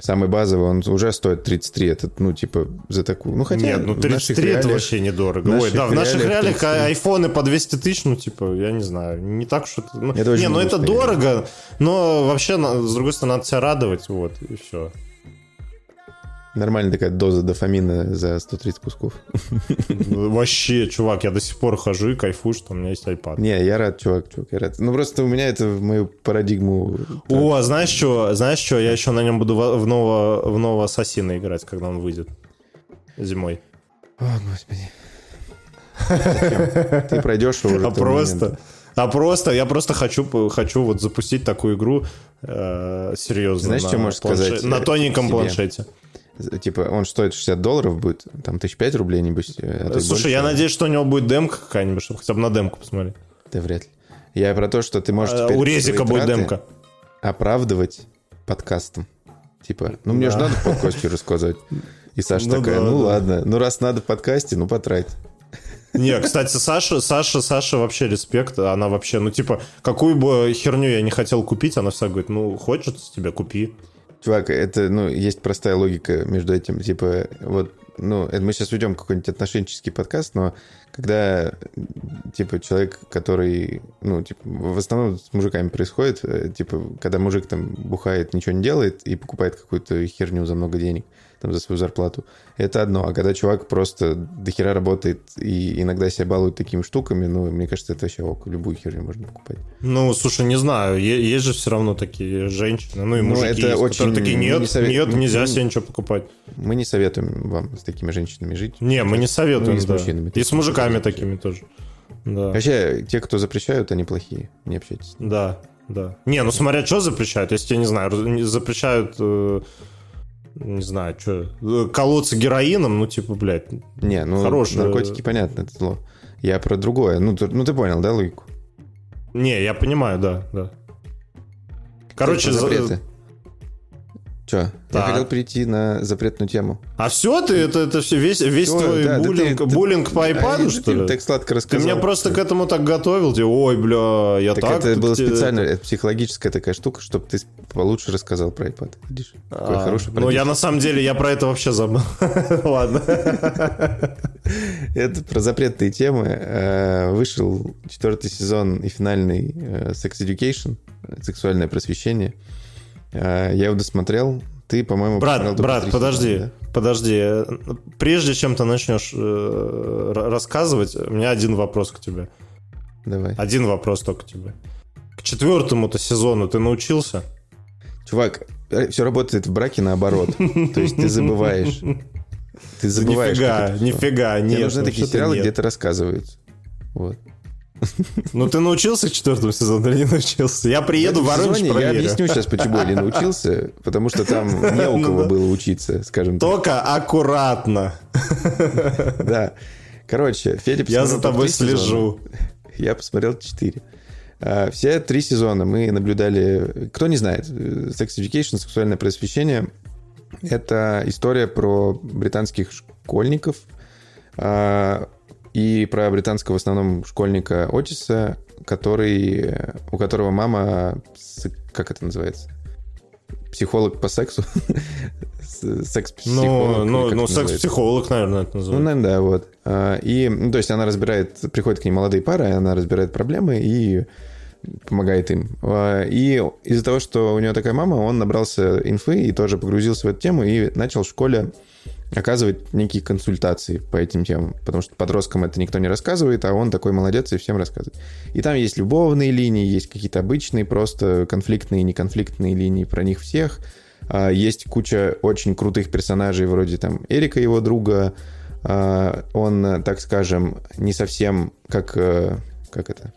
Самый базовый, он уже стоит 33. Этот, ну, типа, за такую... Ну, хотя Нет, ну в наших 33 это реалиях- вообще недорого. Ой, да, в наших реалиях реалиях 33. айфоны по 200 тысяч, ну, типа, я не знаю, не так что... Ну, Это не, ну это дорого, но вообще, с другой стороны, надо себя радовать, вот, и все. Нормальная такая доза дофамина за 130 кусков. Вообще, чувак, я до сих пор хожу и кайфую, что у меня есть iPad. Не, я рад, чувак, чувак, я рад. Ну, просто у меня это в мою парадигму... О, знаешь что, знаешь что, я еще на нем буду в нового, в нового Ассасина играть, когда он выйдет зимой. О, господи. Ты пройдешь уже. А просто, а просто, я просто хочу, хочу вот запустить такую игру э, серьезно. Знаешь, на что можешь планше- сказать, На э, тоненьком себе? планшете. Типа, он стоит 60 долларов будет, там, тысяч пять рублей, небось. а Слушай, больше. я надеюсь, что у него будет демка какая-нибудь, чтобы хотя бы на демку посмотреть. Да вряд ли. Я про то, что ты можешь А, у Резика будет демка. оправдывать подкастом. Типа, ну мне же Да. надо в подкасте рассказывать. И Саша Ну такая, да, ну да. ладно, ну раз надо в подкасте, ну потрать. Не, кстати, Саша, Саша, Саша вообще респект. Она вообще, ну типа, какую бы херню я не хотел купить, она всегда говорит, ну хочется тебе, купи. Чувак, это, ну, есть простая логика между этим. Типа, вот, ну, это мы сейчас ведем какой-нибудь отношенческий подкаст, но когда, типа, человек, который, ну, типа, в основном с мужиками происходит, э, типа, когда мужик там бухает, ничего не делает и покупает какую-то херню за много денег, там, за свою зарплату, это одно. А когда чувак просто дохера работает и иногда себя балует такими штуками, ну, мне кажется, это вообще ок, любую херню можно покупать. Ну, слушай, не знаю, е- есть же все равно такие женщины, ну и Ну, мужики, это есть, очень такие, нет, не совет- нет, ну, нельзя ну, себе ничего покупать. Мы не советуем вам с такими женщинами жить. Не, мы не советуем, Ну, и с да. мужчинами И с мужиками такими тоже. Да, Вообще, те, кто запрещают, они плохие. Не общайтесь. да, да. Не, ну смотря, что запрещают. Если тебе, не знаю, запрещают, э, не знаю, что, колоться героином, ну типа, блядь, Не, ну, Хорошее- наркотики, понятно, это зло. Я про другое. Ну, ты, ну, ты понял, да, логику? Не, я понимаю, да, да. Короче, Про за- запреты. Че? Я Так. хотел перейти на запретную тему. а все ты, это, это все, весь, весь Всё, твой да, да буллинг, ты- ты- буллинг по А, айпаду, да что ты ли? так сладко Ты рассказал. меня просто к этому так готовил, тебе, ой, бля, я Так, так... это было специально, это психологическая такая штука, чтобы ты получше рассказал про iPad. Видишь? Какой А, хороший Ну, я на самом деле, я про это вообще забыл. Ладно. Это про запретные темы. Э, Вышел четвертый сезон и финальный э, Sex Education, э, сексуальное просвещение. Э, Я его досмотрел. Ты, по-моему, Брат, брат, подожди, сезона, подожди. Прежде чем ты начнешь э, рассказывать, у меня один вопрос к тебе. да? Давай. Один вопрос только к тебе. К четвертому-то сезону ты научился? Чувак, все работает в браке наоборот. То есть ты забываешь. Ты забываешь. Нифига, нифига, нет. Тебе нужны ну такие сериалы, где это рассказывается. Вот. Ну ты научился к четвертому сезону или не научился? Я приеду в Воронеж, сезоне я объясню сейчас, почему я не научился, потому что там не у Ну кого да. было учиться, скажем так. Только аккуратно. Да. Короче, Федя Я за тобой слежу. Я посмотрел четыре. А, Все три сезона мы наблюдали... Кто не знает, Sex Education, сексуальное просвещение — это история про британских школьников а, и про британского в основном школьника Отиса, который, у которого мама, как это называется? Психолог по сексу? Секс-психолог. Ну, ну, ну это называется? секс-психолог, наверное, это Ну, называется. наверное, да, вот. А, И, ну, то есть она разбирает, приходят к ней молодые пары, она разбирает проблемы и помогает им. А, И из-за того, что у нее такая мама, он набрался инфы и тоже погрузился в эту тему и начал в школе оказывать некие консультации по этим темам, потому что подросткам это никто не рассказывает, а он такой молодец и всем рассказывает. И там есть любовные линии, есть какие-то обычные, просто конфликтные и неконфликтные линии про них всех. А, Есть куча очень крутых персонажей, вроде там Эрика, его друга. А, Он, так скажем, не совсем как... э, Как это?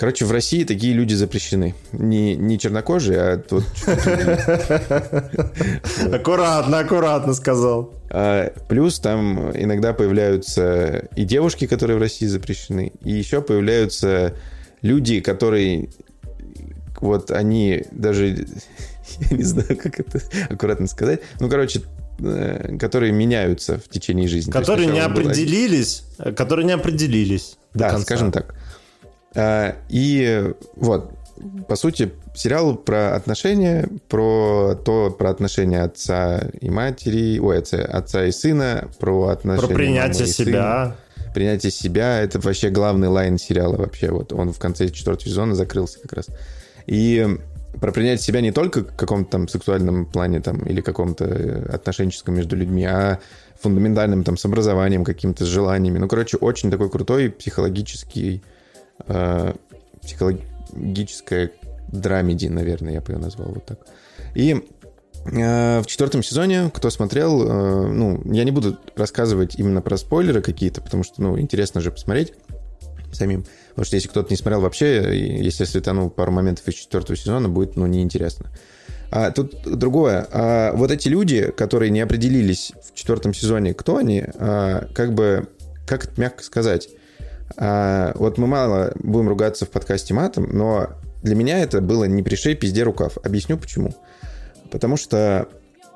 Короче, в России такие люди запрещены. Не, не чернокожие, а вот Аккуратно, аккуратно сказал. А, Плюс там иногда появляются и девушки, которые в России запрещены, и еще появляются люди, которые вот они даже, я не знаю, как это аккуратно сказать, ну, короче, э, которые меняются в течение жизни. Есть Которые не был определились, э, которые не определились. Да, скажем так. А, И вот, по сути, сериал про отношения, про то, про отношения отца и матери, ой, отца, отца и сына, про отношения Про принятие и сына. себя. Принятие себя — это вообще главный лайн сериала вообще. Вот он в конце четвертого сезона закрылся как раз. И про принятие себя не только в каком-то там сексуальном плане там, или каком-то э, отношенческом между людьми, а фундаментальным там с образованием, какими-то с желаниями. Ну, короче, очень такой крутой психологический э, психологическая драмеди, наверное, я бы ее назвал вот так. И э, в четвертом сезоне, кто смотрел, э, ну, я не буду рассказывать именно про спойлеры какие-то, потому что, ну, интересно же посмотреть самим. Потому что если кто-то не смотрел вообще, если я светану пару моментов из четвертого сезона, будет, ну, неинтересно. А тут другое. А вот эти люди, которые не определились в четвертом сезоне, кто они, а, как бы, как это мягко сказать, вот мы мало будем ругаться в подкасте матом, но для меня это было не пришей пизде рукав. Объясню почему. Потому что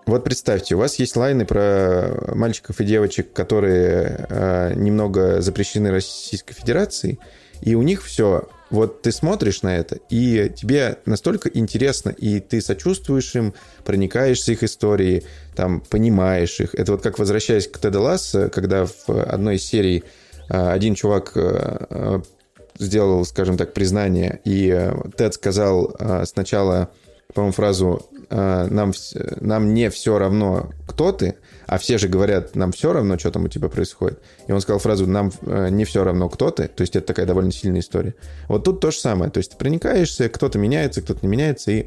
вот представьте, у вас есть лайны про мальчиков и девочек, которые э, немного запрещены Российской Федерацией, и у них все. Вот ты смотришь на это, и тебе настолько интересно, и ты сочувствуешь им, проникаешься их историей, там, понимаешь их. Это вот как возвращаясь к Теда Ласса, когда в одной из серий один чувак э, э, сделал, скажем так, признание, и э, Тед сказал э, сначала, по-моему, фразу э, нам, нам не все равно, кто ты, а все же говорят, нам все равно, что там у тебя происходит. И он сказал фразу, нам э, не все равно, кто ты. То есть это такая довольно сильная история. Вот тут то же самое. То есть ты проникаешься, кто-то меняется, кто-то не меняется, и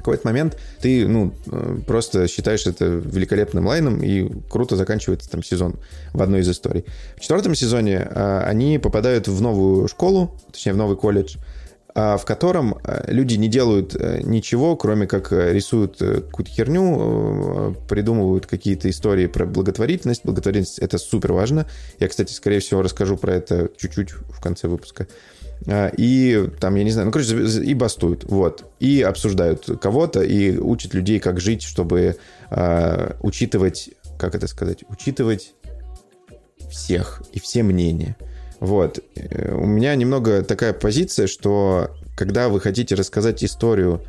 какой-то момент ты, ну, э, просто считаешь это великолепным лайном, и круто заканчивается там сезон в одной из историй. В четвертом сезоне э, они попадают в новую школу, точнее, в новый колледж, а, в котором э, люди не делают ничего, кроме как рисуют какую-то херню, придумывают какие-то истории про благотворительность. Благотворительность — это супер важно. Я, кстати, скорее всего, расскажу про это чуть-чуть в конце выпуска. А, И там, я не знаю, ну, короче, и бастуют, вот. И обсуждают кого-то, и учат людей, как жить, чтобы а, учитывать, как это сказать, учитывать всех и все мнения. Вот. Э, У меня немного такая позиция, что когда вы хотите рассказать историю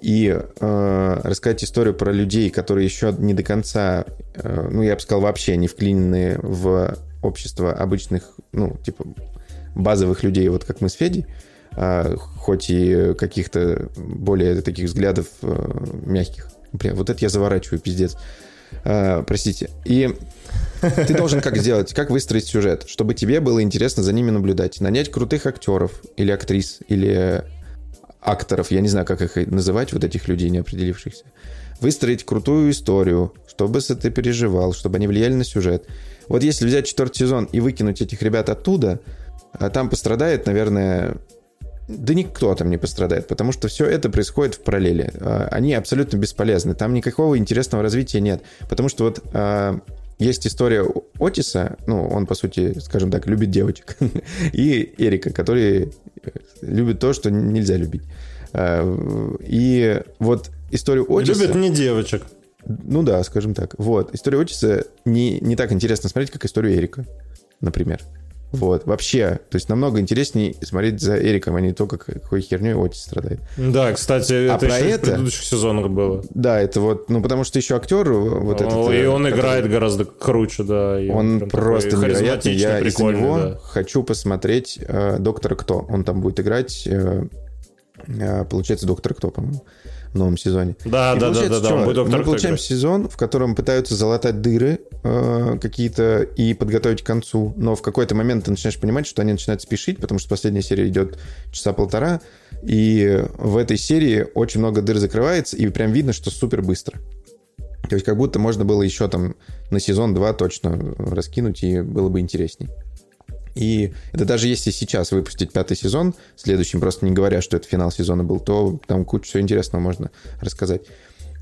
и э, рассказать историю про людей, которые еще не до конца, э, ну, я бы сказал, вообще не вклинены в общество обычных, ну, типа, базовых людей, вот как мы с Федей, а, хоть и каких-то более таких взглядов э, мягких. Бля, вот это я заворачиваю, пиздец. А, простите. И ты должен как сделать, как выстроить сюжет, чтобы тебе было интересно за ними наблюдать. Нанять крутых актеров или актрис, или акторов, я не знаю, как их называть, вот этих людей неопределившихся, выстроить крутую историю, чтобы ты переживал, чтобы они влияли на сюжет. Вот если взять четвертый сезон и выкинуть этих ребят оттуда, а там пострадает, наверное, да никто там не пострадает, потому что все это происходит в параллели. А, они абсолютно бесполезны. Там никакого интересного развития нет. Потому что вот а, есть история Отиса, ну, он, по сути, скажем так, любит девочек, и Эрика, который любит то, что нельзя любить. А, и вот историю Отиса... Любит не девочек. Ну да, скажем так. Вот. Историю Отиса не, не так интересно смотреть, как историю Эрика, например. Вот, вообще. То есть намного интереснее смотреть за Эриком, а не то, как, какой херней Отис страдает. Да, кстати, а это про еще это, в предыдущих сезонах было. Да, это вот, ну, потому что еще актер вот О, этот... И э, он который, играет гораздо круче, да. он, просто невероятный. Я из него да. хочу посмотреть э, Доктора Кто. Он там будет играть, э, э, получается, Доктор Кто, по-моему в новом сезоне. Да, и да, да, да, да. Мы, получаем сезон, в котором пытаются залатать дыры э, какие-то и подготовить к концу, но в какой-то момент ты начинаешь понимать, что они начинают спешить, потому что последняя серия идет часа полтора, и в этой серии очень много дыр закрывается, и прям видно, что супер быстро. То есть как будто можно было еще там на сезон два точно раскинуть, и было бы интересней. И это даже если сейчас выпустить пятый сезон, следующим, просто не говоря, что это финал сезона был, то там кучу всего интересного можно рассказать.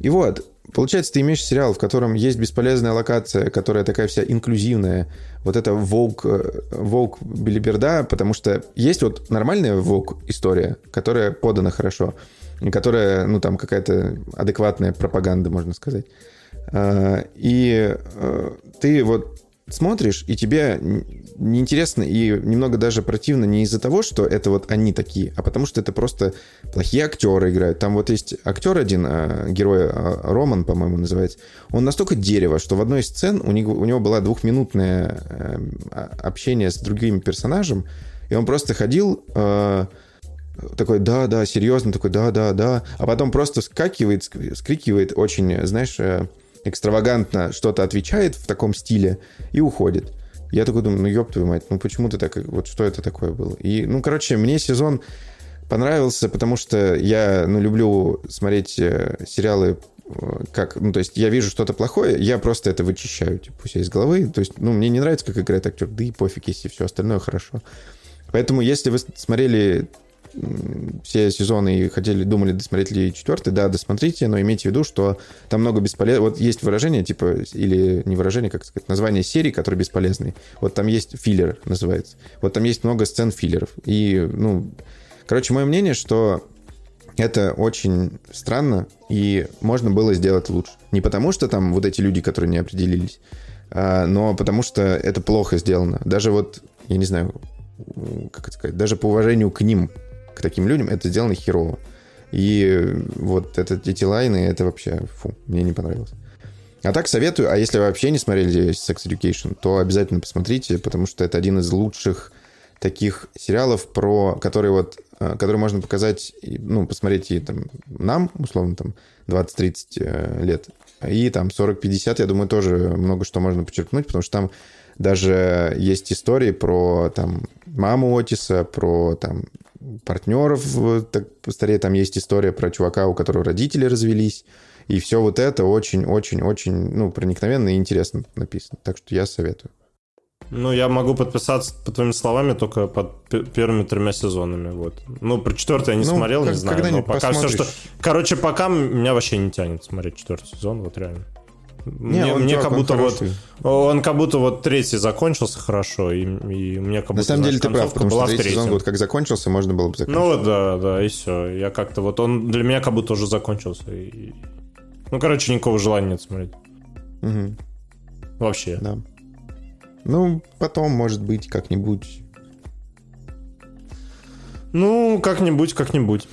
И вот, получается, ты имеешь сериал, в котором есть бесполезная локация, которая такая вся инклюзивная. Вот это волк, э, волк Билиберда, потому что есть вот нормальная волк история, которая подана хорошо, которая, ну, там какая-то адекватная пропаганда, можно сказать. А, и э, ты вот смотришь, и тебе неинтересно и немного даже противно не из-за того, что это вот они такие, а потому что это просто плохие актеры играют. Там вот есть актер один, а, герой а, Роман, по-моему, называется. Он настолько дерево, что в одной из сцен у него, у него было двухминутное эм, общение с другим персонажем, и он просто ходил э, такой, да, да, серьезно, такой, да, да, да, а потом просто скакивает, скрикивает очень, знаешь, э, экстравагантно что-то отвечает в таком стиле и уходит. Я такой думаю, ну ёб твою мать, ну почему ты так, вот что это такое было? И, ну, короче, мне сезон понравился, потому что я, ну, люблю смотреть э, сериалы э, как, ну, то есть я вижу что-то плохое, я просто это вычищаю, типа, у себя из головы. То есть, ну, мне не нравится, как играет актер, да и пофиг, если все остальное хорошо. Поэтому, если вы смотрели все сезоны и хотели, думали, досмотреть ли четвертый, да, досмотрите, но имейте в виду, что там много бесполезного. Вот есть выражение, типа, или не выражение, как сказать, название серии, которые бесполезные. Вот там есть филлер, называется. Вот там есть много сцен филлеров. И, ну, короче, мое мнение, что это очень странно, и можно было сделать лучше. Не потому, что там вот эти люди, которые не определились, а, но потому что это плохо сделано. Даже вот, я не знаю, как это сказать, даже по уважению к ним таким людям, это сделано херово. И вот это, эти лайны, это вообще, фу, мне не понравилось. А так советую, а если вы вообще не смотрели Sex Education, то обязательно посмотрите, потому что это один из лучших таких сериалов, про которые вот, э, которые можно показать, ну, посмотреть и там нам, условно, там 20-30 э, лет, и там 40-50, я думаю, тоже много что можно подчеркнуть, потому что там даже есть истории про там маму Отиса, про там партнеров так постарее. Там есть история про чувака, у которого родители развелись. И все вот это очень-очень-очень ну, проникновенно и интересно написано. Так что я советую. Ну, я могу подписаться по твоими словами только под первыми тремя сезонами. Вот. Ну, про четвертый я не ну, смотрел, как, не знаю. Но пока все, что. Короче, пока меня вообще не тянет смотреть четвертый сезон, вот реально. Не, мне, мне как будто вот он как будто вот третий закончился хорошо, и, и мне как будто на самом деле ты прав, потому была что третий сезон вот как закончился, можно было бы закончить. Ну да, да, и все. Я как-то вот он для меня как будто уже закончился. И... Ну короче, никакого желания нет смотреть. Угу. Вообще. Да. Ну потом, может быть, как-нибудь. Ну как-нибудь, как-нибудь.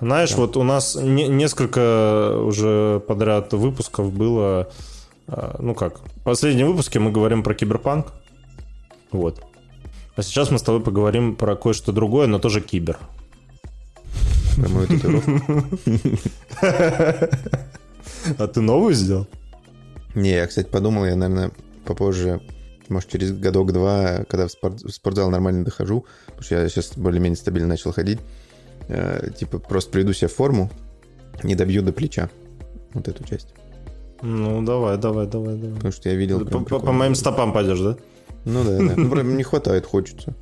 Знаешь, да. вот у нас не, несколько уже подряд выпусков было, а, ну как, в последнем выпуске мы говорим про киберпанк, вот. А сейчас мы с тобой поговорим про кое-что другое, но тоже кибер. Про мою татуировку? А ты новую сделал? Не, я, кстати, подумал, я, наверное, попозже, может, через годок-два, когда в, спорт, в спортзал нормально дохожу, потому что я сейчас более-менее стабильно начал ходить, э, типа, просто приведу себя в форму, не добью до плеча. Вот эту часть. Ну, давай, давай, давай, давай. Потому что я видел... По, моим стопам пойдешь, да? Ну да, да. Ну, прям не хватает, хочется.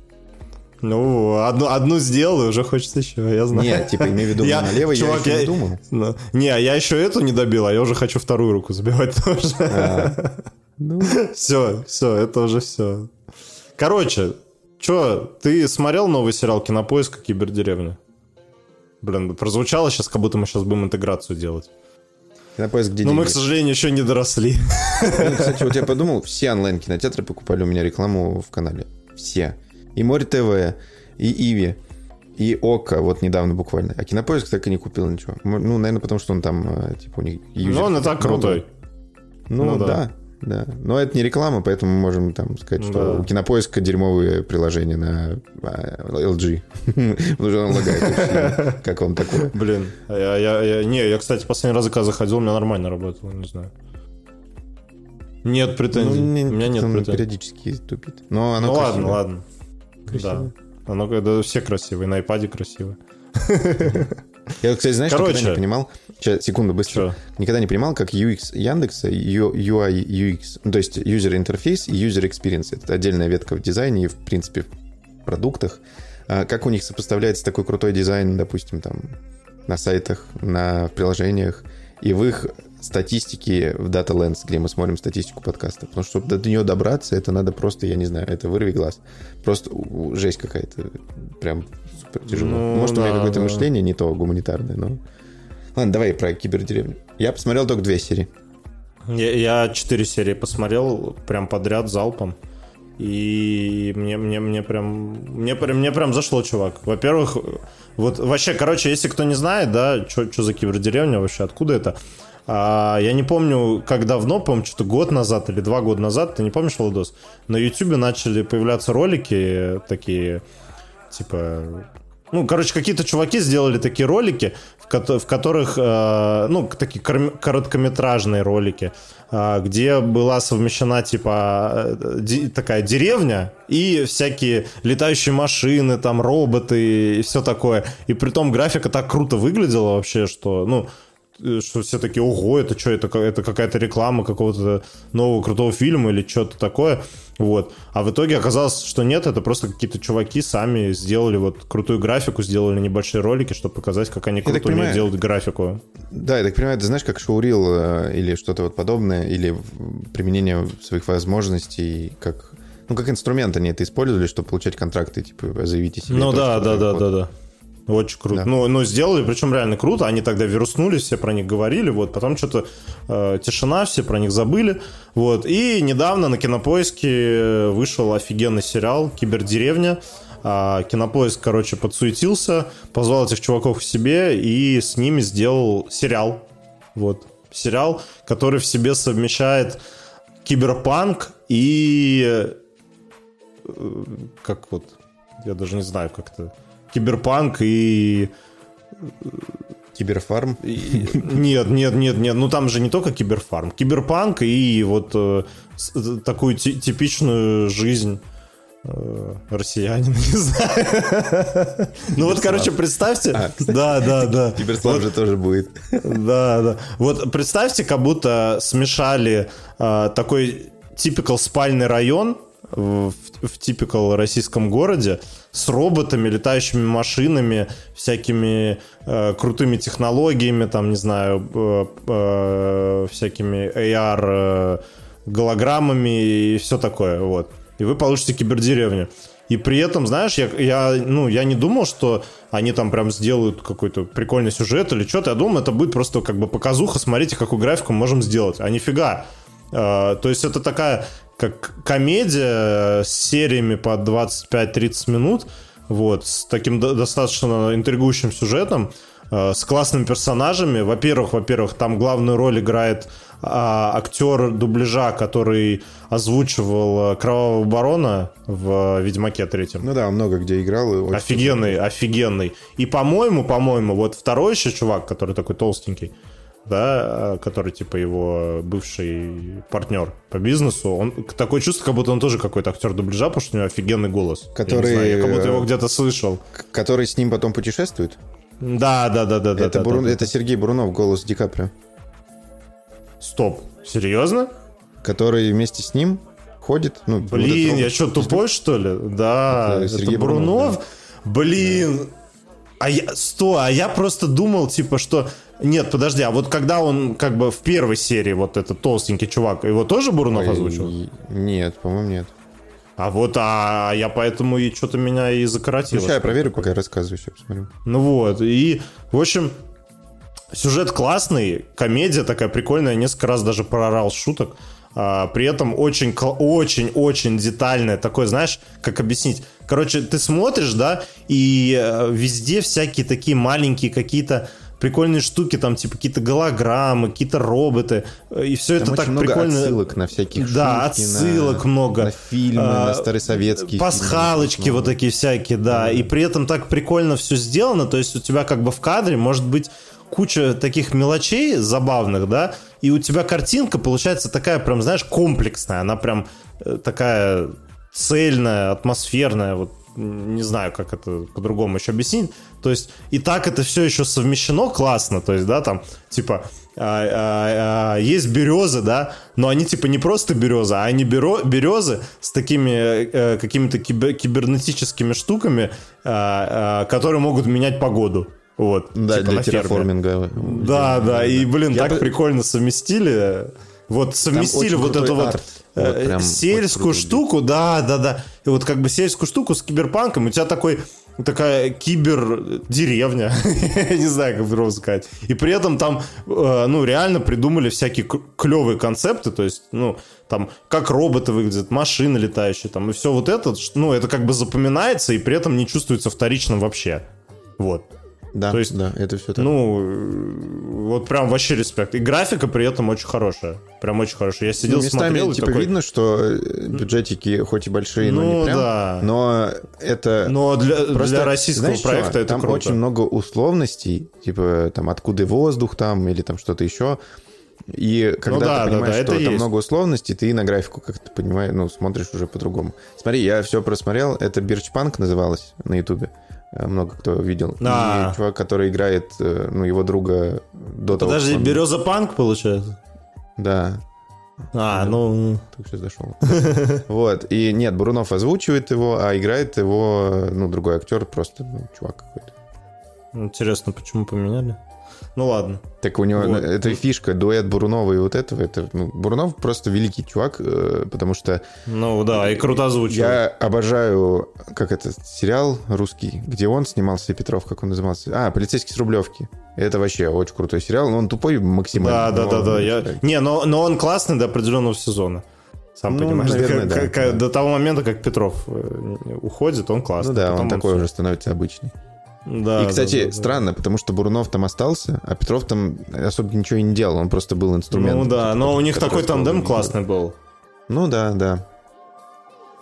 Ну, одну, одну сделаю, уже хочется еще, я знаю. Нет, типа, имею в виду, Я- налево я чувак, еще я- не думал. Ну, Не, я еще эту не добил, а я уже хочу вторую руку забивать тоже. А, Ну, Все, все, это уже все. Короче, что, ты смотрел новый сериал «Кинопоиск» «Кибердеревня»? Блин, прозвучало сейчас, как будто мы сейчас будем интеграцию делать. на поиск, где Но мы, к деньги? сожалению, еще не доросли. Ну, Кстати, вот я подумал, все онлайн-кинотеатры покупали у меня рекламу в канале. Все. И Море ТВ, и Иви, и Ока, вот недавно буквально. А Кинопоиск так и не купил ничего. Ну, наверное, потому что он там, э, типа, у них... Юзеров он и так крутой. Ну, Ну да. да. Да, Но это не реклама, поэтому мы можем там сказать, что Да. у Кинопоиска дерьмовые приложения на а, LG. Потому что он лагает. Как вам такое? Блин, а я, я- я- не, я, кстати, последний раз, когда заходил, у меня нормально работало, не знаю. Нет претензий. Ну, не- у меня нет он претензий. периодически тупит. Но оно Ну ладно, красивое. ладно. Красиво. Да. Оно да, все красивые, на iPad красиво. Я, кстати, знаешь, Короче. никогда не понимал... Сейчас, секунду, быстро. Чё? Никогда не понимал, как UX Яндекса, UI UX, ну, то есть user interface и user experience. Это отдельная ветка в дизайне и, в принципе, в продуктах. А Как у них сопоставляется такой крутой дизайн, допустим, там, на сайтах, на приложениях, и в их статистике в Data Lens, где мы смотрим статистику подкаста. Потому что, чтобы до нее добраться, это надо просто, я не знаю, это вырви глаз. Просто жесть какая-то. Прям супер тяжело. Ну, Может, у меня да, какое-то да. мышление не то гуманитарное, но... Ладно, давай про кибердеревню. Я посмотрел только две серии. Я, я четыре серии посмотрел прям подряд залпом. И мне, мне, мне прям мне, прям- мне прям зашло, чувак. Во-первых, вот вообще, короче, если кто не знает, да, что за кибердеревня вообще, откуда это? А, я не помню, как давно, по-моему, что-то год назад или два года назад, ты не помнишь, Владос? На Ютубе начали появляться ролики такие, типа... Ну, короче, какие-то чуваки сделали такие ролики, в, кото- в которых, э, ну, такие корм- короткометражные ролики, э, где была совмещена, типа, э, ди- такая деревня и всякие летающие машины, там, роботы и все такое. И при том графика так круто выглядела вообще, что, ну, что все такие, ого, это что, это, это какая-то реклама какого-то нового крутого фильма или что-то такое, вот. А в итоге оказалось, что нет, это просто какие-то чуваки сами сделали вот крутую графику, сделали небольшие ролики, чтобы показать, как они круто умеют делать графику. Да, я так понимаю, ты знаешь, как шоурил э, или что-то вот подобное, или применение своих возможностей, как... Ну, как инструмент они это использовали, чтобы получать контракты, типа, заявите себе. Ну да, да, да, да, да. Очень круто. Да. Ну, ну, сделали, причем реально круто. Они тогда вируснулись, все про них говорили, вот. Потом что-то э, тишина, все про них забыли, вот. И недавно на Кинопоиске вышел офигенный сериал «Кибердеревня». А, Кинопоиск, короче, подсуетился, позвал этих чуваков к себе и с ними сделал сериал. Вот. Сериал, который в себе совмещает киберпанк и э, как вот, я даже не знаю, как это, киберпанк и... Киберфарм. и- Нет, нет, нет, нет, ну там же не только киберфарм, киберпанк и вот э, э, такую ти- типичную жизнь э, россиянина, не знаю. Ну вот, короче, представьте, А, да, да, да. Киберслав же тоже будет. Да, да. Вот представьте, как будто смешали э, такой типикал спальный район в, в типикал российском городе с роботами, летающими машинами, всякими э, крутыми технологиями, там, не знаю, э, э, всякими AR э, голограммами и все такое, вот. И вы получите кибердеревню. И при этом, знаешь, я, я, ну, я не думал, что они там прям сделают какой-то прикольный сюжет или что-то. Я думал, это будет просто как бы показуха, смотрите, какую графику можем сделать. А нифига. Э, то есть это такая как комедия с сериями по 25-30 минут, вот, с таким до- достаточно интригующим сюжетом, э, с классными персонажами. Во-первых, во-первых, там главную роль играет а, актер дубляжа, который озвучивал э, Кровавого Барона в Ведьмаке третьем. Ну да, он много где играл. и Офигенный, офигенный. И, по-моему, по-моему, вот второй еще чувак, который такой толстенький, да, который, типа, его бывший партнер по бизнесу, он такое чувство, как будто он тоже какой-то актер дубляжа, потому что у него офигенный голос. Который... Я, знаю, я как будто его где-то слышал. Который с ним потом путешествует? Да, да, да, да. Это, да, Бурун... да, да. это Сергей Бурунов, голос Ди Каприо. Стоп, серьезно? Который вместе с ним ходит. Ну, Блин, вот я что, тупой, что ли? Да, Это это, Сергей Брунов. Бурунов, Блин. А я, сто, а я просто думал, типа, что... Нет, подожди, а вот когда он как бы в первой серии, вот этот толстенький чувак, его тоже Бурунов Ой, озвучил? Нет, по-моему, нет. А вот, а я поэтому и что-то меня и закоротило. Ну, сейчас я проверю, пока я рассказываю, все посмотрю. Ну вот, и, в общем, сюжет классный, комедия такая прикольная, несколько раз даже прорал шуток. А, при этом очень, очень, очень детальное, такое, знаешь, как объяснить. Короче, ты смотришь, да, и э, везде всякие такие маленькие какие-то прикольные штуки, там, типа, какие-то голограммы, какие-то роботы, и все Там это так много прикольно. отсылок на всяких Да, шутки, на- отсылок много. На фильмы, А, на старосоветские Пасхалочки фильмы. вот такие всякие, да. И при этом так прикольно все сделано. То есть у тебя как бы в кадре может быть куча таких мелочей забавных, да, и у тебя картинка получается такая прям, знаешь, комплексная. Она прям э, такая цельная, атмосферная, вот не знаю, как это по-другому еще объяснить. То есть и так это все еще совмещено классно, то есть, да, там, типа, а, а, а, есть березы, да, но они типа не просто березы, а они беро, березы с такими э, какими-то кибер- кибернетическими штуками, а, а, которые могут менять погоду. Вот, Да, типа для терраформинга. Да, да, и, блин, Я так бы- прикольно совместили. Вот совместили вот эту вот арт. э, Вот очень сельскую штуку, да, да, да. И вот как бы сельскую штуку с киберпанком, у тебя такой такая кибер-деревня, я не знаю, как по сказать. И при этом там, э, ну, реально придумали всякие клевые концепты, то есть, ну, там, как роботы выглядят, машины летающие, там, и все вот это, ну, это как бы запоминается и при этом не чувствуется вторичным вообще. Вот. Да, То есть, да, это все так. Ну, вот прям вообще респект. И графика при этом очень хорошая. Прям очень хорошая. Я сидел, Ну, местами смотрел типа такой... видно, что э, бюджетики хоть и большие, но Ну, не прям. да. Но это Но для, Просто, для российского знаешь проекта что? это там круто. очень много условностей, типа там откуда воздух там или там что-то еще. И когда Ну да, ты да, понимаешь, да, что это там есть. много условностей, ты на графику как-то понимаешь, ну, смотришь уже по-другому. Смотри, я все просмотрел, это Бирчпанк называлось на Ютубе. Э, Много кто видел. А. И чувак, который играет, э, ну, его друга до того, Подожди, он- Береза Панк получается? Да, А, ну... только что зашел. Вот. И нет, Бурунов озвучивает его, а играет его, ну, другой актер, просто ну, чувак какой-то. Интересно, почему поменяли? Ну ладно. Так у него Вот. это фишка, дуэт Бурунова и вот этого. Это, ну, Бурунов просто великий чувак, э, потому что Ну да, и круто озвучил. я обожаю, как этот сериал русский, где он снимался, и Петров, как он назывался? А, «Полицейский с Рублевки». Это вообще очень крутой сериал, но он тупой максимально. Да, да, да, да. Я... Не, но, но он классный до определенного сезона. Сам Ну, понимаешь, наверное, как- да, как- да. До того момента, как Петров э, уходит, он Ну классный. да, Потом он такой всё. уже становится обычный. Да, и, кстати, да, да, странно, потому что Бурунов там остался, а Петров там особо ничего и не делал, он просто был инструментом. Ну да, но у них такой тандем классный был. Ну да, да.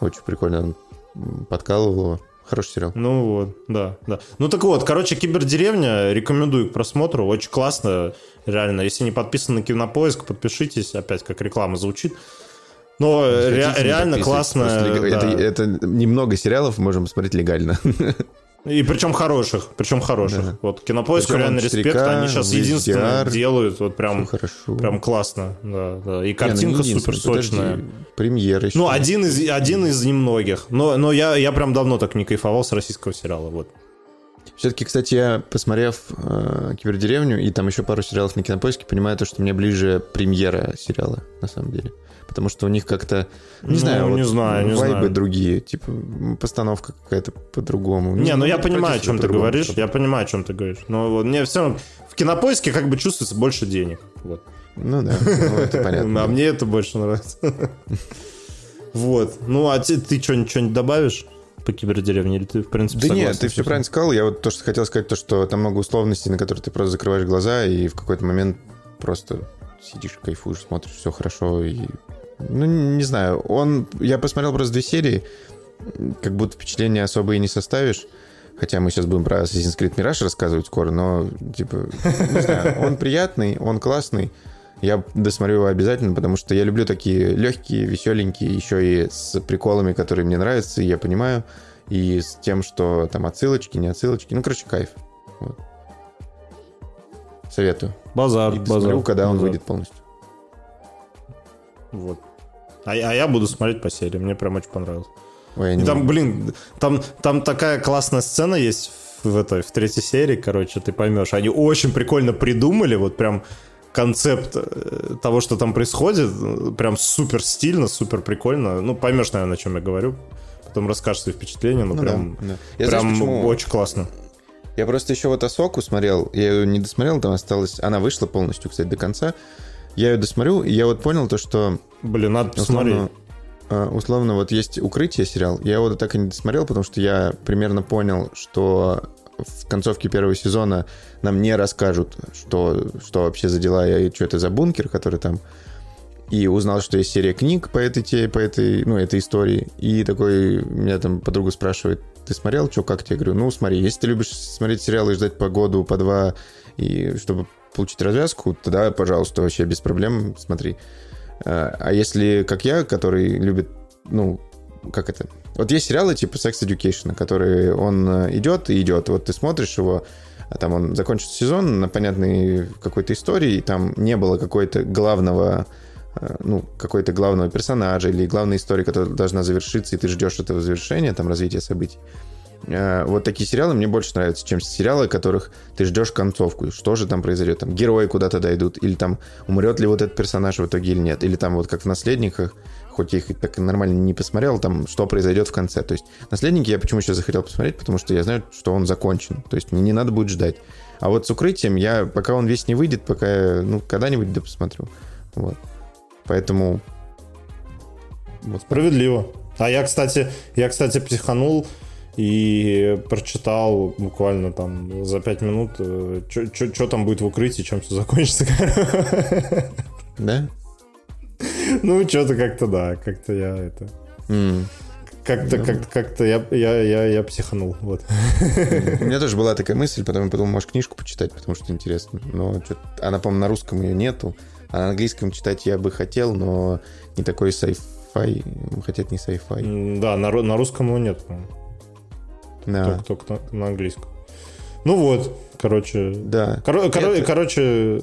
Очень прикольно он подкалывал его. Хороший сериал. Ну вот, да, да. Ну так вот, короче, Кибердеревня, рекомендую к просмотру, очень классно, реально. Если не подписаны на Кинопоиск, подпишитесь, опять как реклама звучит. Но ре- реально классно. да. это, это немного сериалов можем смотреть легально. И причем хороших, причем хороших. Да. Вот Кинопоиску Причем реально респект, 4К, они сейчас единственное делают, вот прям, хорошо. прям классно, да, да. И Не, ну, картинка не супер единственный, подожди, сочная. Премьера еще. Ну, один из, один из немногих. Но, но я, я прям давно так не кайфовал с российского сериала. Вот. Все-таки, кстати, я, посмотрев э, Кибердеревню и там еще пару сериалов на Кинопоиске, понимаю то, что мне ближе премьера сериала, на самом деле. Потому что у них как-то, не Ну, знаю, не вот знаю, не вайбы знаю. другие, типа постановка какая-то по-другому. Не, ну я против, понимаю, о что чем ты говоришь. что-то. Я понимаю, о чем ты говоришь. Но вот мне все равно в кинопоиске как бы чувствуется больше денег. Вот. Ну да, ну, это понятно. А мне это больше нравится. Вот. Ну, а ты, ты что-нибудь добавишь по кибердеревне? Или ты, в принципе, Да нет, ты все правильно сказал. Я вот то, что хотел сказать, то, что там много условностей, на которые ты просто закрываешь глаза, и в какой-то момент просто сидишь, кайфуешь, смотришь, все хорошо. И... Ну, не знаю. Он... Я посмотрел просто две серии, как будто впечатление особо и не составишь. Хотя мы сейчас будем про Assassin's Creed Mirage рассказывать скоро, но, типа, не знаю, он приятный, он классный. Я досмотрю его обязательно, потому что я люблю такие легкие, веселенькие, еще и с приколами, которые мне нравятся, и я понимаю, и с тем, что там отсылочки, не отсылочки. Ну, короче, кайф. Вот. Советую. Базар, И базар. досмотрю, когда он базар. выйдет полностью. Вот. А, я- а я буду смотреть по серии, мне прям очень понравилось. Ой, И не там, блин, там, там такая классная сцена есть в этой, в третьей серии, короче, ты поймешь. Они очень прикольно придумали, вот прям концепт э, того, что там происходит, прям супер стильно, супер прикольно. Ну, поймешь, наверное, о чем я говорю. Потом расскажешь свои впечатления, ну, Ну прям, да, да. Я, прям знаешь, очень классно. Я просто еще вот Асоку смотрел, я ее не досмотрел, там осталось... Она вышла полностью, кстати, до конца. Я ее досмотрю, и я вот понял то, что Блин, надо посмотреть. условно, э, условно вот есть «Укрытие» сериал, я его так и не досмотрел, потому что я примерно понял, что в концовке первого сезона нам не расскажут, что, что вообще за дела и что это за бункер, который там и узнал, что есть серия книг по этой, по этой, ну, этой истории. И такой, меня там подруга спрашивает, ты смотрел, что, как тебе? Я говорю, ну, смотри, если ты любишь смотреть сериалы и ждать по году, по два, и чтобы получить развязку, тогда, пожалуйста, вообще без проблем смотри. А а если, как я, который любит, ну, как это? Вот есть сериалы типа Sex Education, которые он э, идет и идет. Вот ты смотришь его, а там он закончится сезон на понятной какой-то истории, и там не было какой-то главного э, ну, какой-то главного персонажа или главной истории, которая должна завершиться, и ты ждешь этого завершения, там, развития событий. Э, Вот такие сериалы мне больше нравятся, чем сериалы, которых ты ждешь концовку. Что же там произойдет? Там герои куда-то дойдут, или там умрет ли вот этот персонаж в итоге или нет. Или там вот как в «Наследниках», хоть я их и так нормально не посмотрел, там что произойдет в конце. То есть «Наследники» я почему сейчас захотел посмотреть, потому что я знаю, что он закончен. То есть мне не надо будет ждать. А вот с «Укрытием» я, пока он весь не выйдет, пока я, ну, когда-нибудь да посмотрю. Вот. Поэтому... Вот. Справедливо. А я, кстати, я, кстати, психанул и прочитал буквально там за пять минут, что там будет в укрытии, чем все закончится. Да? Ну, что-то как-то, да, как-то я это... Как-то, Ну. как-то, как-то я, я, я, я психанул, вот. У меня тоже была такая мысль, потом я подумал, может, книжку почитать, потому что интересно. Но она, по-моему, на русском ее нету. А на английском читать я бы хотел, но не такой sci-fi. Хотя это не sci-fi. Да, на, на русском его нет, по-моему. Да. Только, только на, на английском. Ну вот, короче... Да. Коро- Это- короче,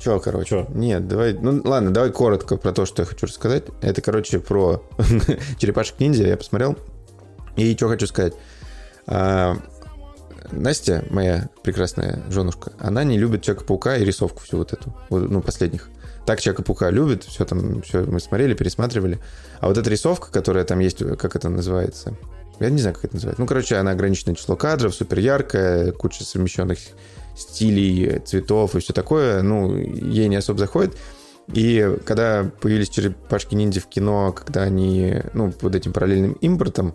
Че, короче? Чё? Нет, давай... Ну, ладно, давай коротко про то, что я хочу рассказать. Это, короче, про черепашек ниндзя я посмотрел. И что хочу сказать. А, Настя, моя прекрасная женушка, она не любит Человека-паука и рисовку всю вот эту, ну, последних. Так Человека-паука любит, все там, все мы смотрели, пересматривали. А вот эта рисовка, которая там есть, как это называется? Я не знаю, как это называется. Ну, короче, она ограниченное число кадров, супер яркая, куча совмещенных стилей, цветов и все такое, ну, ей не особо заходит. И когда появились черепашки-ниндзя в кино, когда они, ну, под этим параллельным импортом,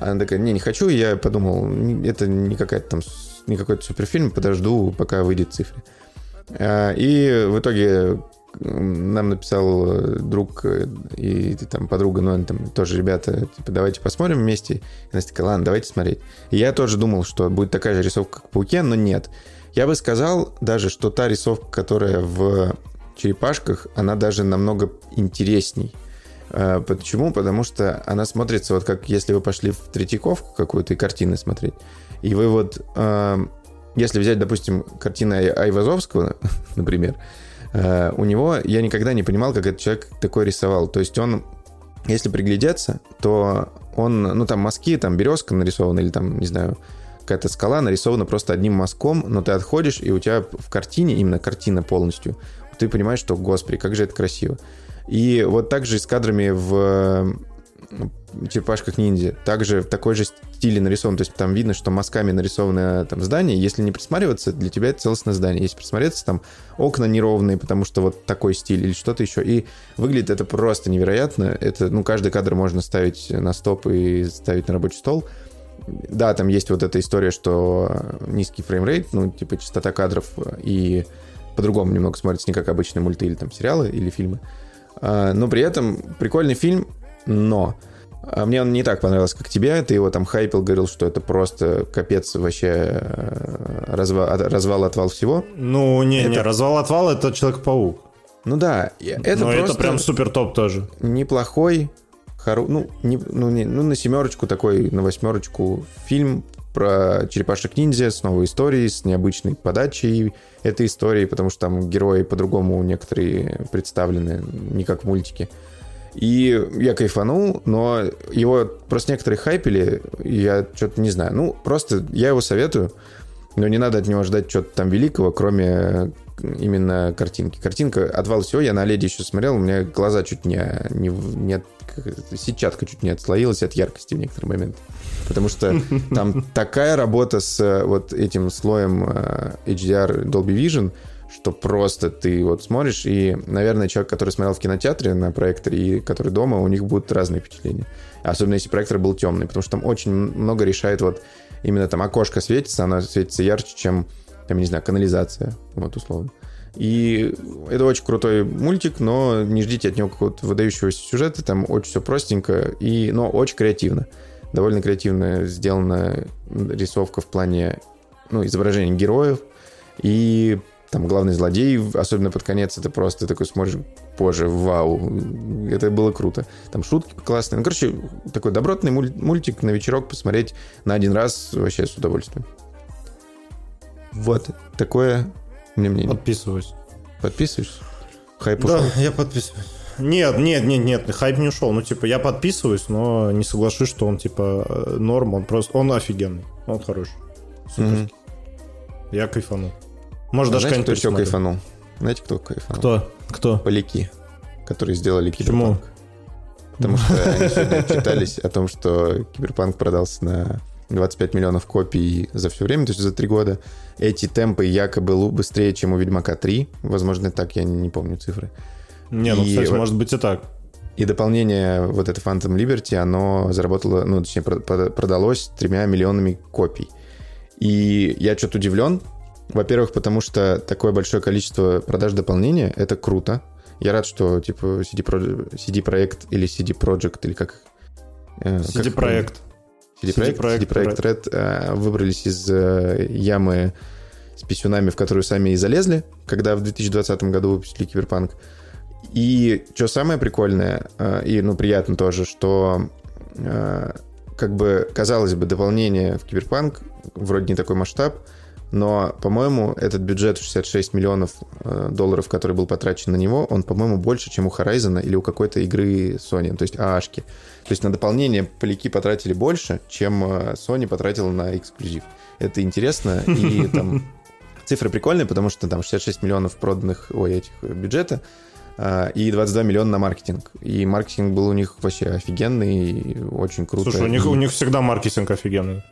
она такая, не, не хочу, я подумал, «Не, это не какая-то там, не какой-то суперфильм, подожду, пока выйдет цифры. А, И в итоге нам написал э, друг э, и там подруга, ну, они там тоже ребята, типа, давайте посмотрим вместе. И Настя такая, ладно, давайте смотреть. И я тоже думал, что будет такая же рисовка, как в «Пауке», но нет. Я бы сказал даже, что та рисовка, которая в черепашках, она даже намного интересней. А, Почему? Потому что она смотрится вот как если вы пошли в Третьяковку какую-то и картины смотреть, и вы вот, если взять, допустим, картины Ай- Айвазовского, например, у него я никогда не понимал, как этот человек такой рисовал. То есть он, если приглядеться, то он, ну там мазки, там березка нарисована или там, не знаю, какая-то скала нарисована просто одним мазком, но ты отходишь, и у тебя в картине, именно картина полностью, ты понимаешь, что, господи, как же это красиво. И вот так же и с кадрами в э, черепашках ниндзя. Также в такой же стиле нарисован. То есть там видно, что мазками нарисовано там здание. Если не присматриваться, для тебя это целостное здание. Если присмотреться, там окна неровные, потому что вот такой стиль или что-то еще. И выглядит это просто невероятно. Это, ну, каждый кадр можно ставить на стоп и ставить на рабочий стол. Да, там есть вот эта история, что низкий фреймрейт, ну, типа частота кадров и по-другому немного смотрится, не как обычные мульты или там сериалы или фильмы. А, Но при этом прикольный фильм, но А мне он не так понравился, как тебе. Ты его там хайпил, говорил, что это просто капец вообще э, развал, развал отвал всего. Ну, не, это... не, развал отвал это Человек-паук. Ну да, это Но это прям супер топ тоже. Неплохой, хоро... ну, не, ну, не, ну, на семерочку такой, на восьмерочку фильм про черепашек-ниндзя с новой историей, с необычной подачей этой истории, потому что там герои по-другому некоторые представлены, не как в мультике. И я кайфанул, но его просто некоторые хайпели, я что-то не знаю. Ну, просто я его советую, но не надо от него ждать чего-то там великого, кроме именно картинки. Картинка «Отвал всего» я на леди еще смотрел, у меня глаза чуть не, не, не от, сетчатка чуть не отслоилась от яркости в некоторые моменты. Потому что там такая работа с вот этим слоем э, HDR Dolby Vision, что просто ты вот смотришь, и, наверное, человек, который смотрел в кинотеатре на проекторе и который дома, у них будут разные впечатления. Особенно если проектор был темный, потому что там очень много решает вот именно там окошко светится, оно светится ярче, чем, там, не знаю, канализация, вот условно. И это очень крутой мультик, но не ждите от него какого-то выдающегося сюжета, там очень все простенько, и, но очень креативно. Довольно креативно сделана рисовка в плане ну, изображения героев, и там главный злодей, особенно под конец, это просто такой смотришь, позже, вау, это было круто. Там шутки классные. Ну, короче, такой добротный мультик на вечерок посмотреть на один раз вообще с удовольствием. Вот, такое мне мнение. Подписываюсь. Подписываешься? Хайп ушел? Да, я подписываюсь. Нет, нет, нет, нет, хайп не ушел. Ну, типа, я подписываюсь, но не соглашусь, что он, типа, норм, он просто, он офигенный, он хороший. Суперский. Mm-hmm. Я кайфанул. Может, даже Знаете, кто еще кайфанул? Знаете, кто кайфанул? Кто? Кто? Поляки, которые сделали Киберпанк. Потому что они сегодня отчитались о том, что Киберпанк продался на 25 миллионов копий за все время, то есть за три года. Эти темпы якобы быстрее, чем у Ведьмака 3. Возможно, так, я не помню цифры. Не, ну, и, кстати, может быть и так. И дополнение, вот это Phantom Liberty, оно заработало, ну, точнее, продалось тремя миллионами копий. И я что-то удивлен, во-первых, потому что такое большое количество продаж дополнения — это круто. Я рад, что типа CD, Pro... CD Projekt или CD Project, или как... Э, CD Projekt. CD Projekt, CD Projekt Red э, выбрались из э, ямы с писюнами, в которую сами и залезли, когда в 2020 году выпустили Киберпанк. И что самое прикольное, и ну приятно тоже, что как бы, казалось бы, дополнение в Киберпанк, вроде не такой масштаб, но, по-моему, этот бюджет 66 миллионов э, долларов, который был потрачен на него, он, по-моему, больше, чем у Horizon или у какой-то игры Sony, то есть ААшки. То есть на дополнение поляки потратили больше, чем э, Sony потратила на эксклюзив. Это интересно, и там цифры прикольные, потому что там 66 миллионов проданных, ой, этих э, бюджета, и 22 миллиона на маркетинг. И маркетинг был у них вообще офигенный, и очень круто. Слушай, у них, у них всегда маркетинг офигенный.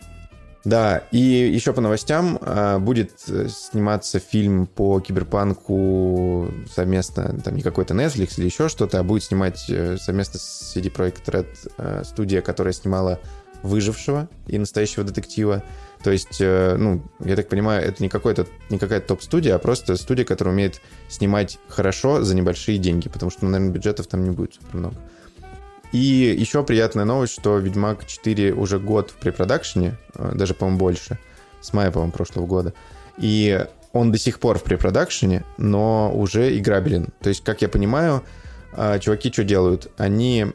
Да, и еще по новостям а, будет э, сниматься фильм по киберпанку совместно, там не какой-то Netflix или еще что-то, а будет снимать э, совместно с CD Projekt Red э, студия, которая снимала «Выжившего» и «Настоящего детектива». То есть, ну, я так понимаю, это не, какой-то, не какая-то топ-студия, а просто студия, которая умеет снимать хорошо за небольшие деньги, потому что, ну, наверное, бюджетов там не будет много. И еще приятная новость, что Ведьмак 4 уже год в препродакшене, э, даже, по-моему, больше, с мая, по-моему, прошлого года. И он до сих пор в препродакшене, но уже играбелен. То есть, как я понимаю, э, чуваки что делают? Они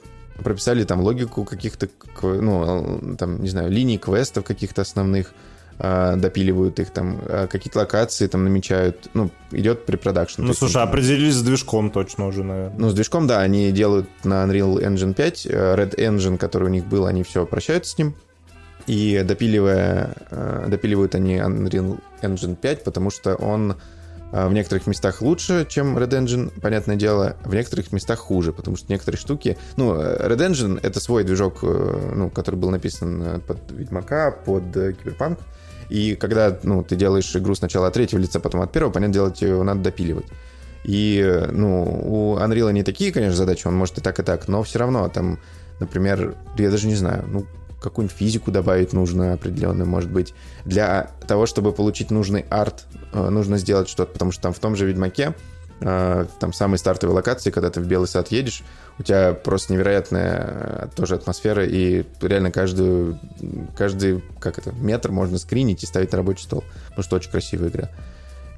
прописали там логику каких-то, ну, там, не знаю, линий квестов каких-то основных, а, допиливают их там, а, какие-то локации там намечают, ну, идет препродакшн. Ну, слушай, определились с движком точно уже, наверное. Ну, с движком, да, они делают на Unreal Engine 5, э, Red Engine, который у них был, они все прощаются с ним, и допиливая, э, допиливают они Unreal Engine 5, потому что он э, в некоторых местах лучше, чем Red Engine, понятное дело, в некоторых местах хуже, потому что некоторые штуки... Ну, Red Engine — это свой движок, ну, который был написан под Ведьмака, под Киберпанк, и когда ну, ты делаешь игру сначала от третьего лица, потом от первого, понятное дело, тебе надо допиливать. И, ну, у Unreal не такие, конечно, задачи, он может и так, и так, но все равно там, например, я даже не знаю, ну, какую-нибудь физику добавить нужно определенную, может быть. Для того, чтобы получить нужный арт, э, нужно сделать что-то, потому что там в том же Ведьмаке там самой стартовой локации, когда ты в Белый сад едешь, у тебя просто невероятная тоже атмосфера, и реально каждую, каждый, как это, метр можно скринить и ставить на рабочий стол, потому что очень красивая игра.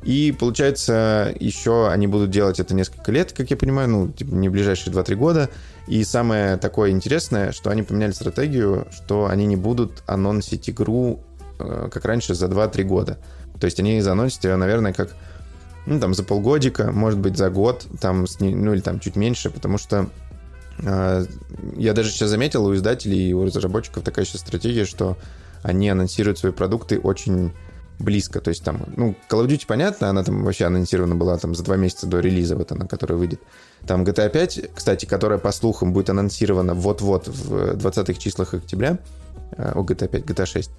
И получается, еще они будут делать это несколько лет, как я понимаю, ну, типа, не ближайшие 2-3 года. И самое такое интересное, что они поменяли стратегию, что они не будут анонсить игру, э, как раньше, за 2-3 года. То есть они заанонсят ее, наверное, как ну, там, за полгодика, может быть, за год, там, ну, или там чуть меньше, потому что э, я даже сейчас заметил у издателей и у разработчиков такая сейчас стратегия, что они анонсируют свои продукты очень близко. То есть там, ну, Call of Duty, понятно, она там вообще анонсирована была там за два месяца до релиза, вот она, которая выйдет. Там GTA 5, кстати, которая, по слухам, будет анонсирована вот-вот в 20-х числах октября, о GTA 5, GTA 6.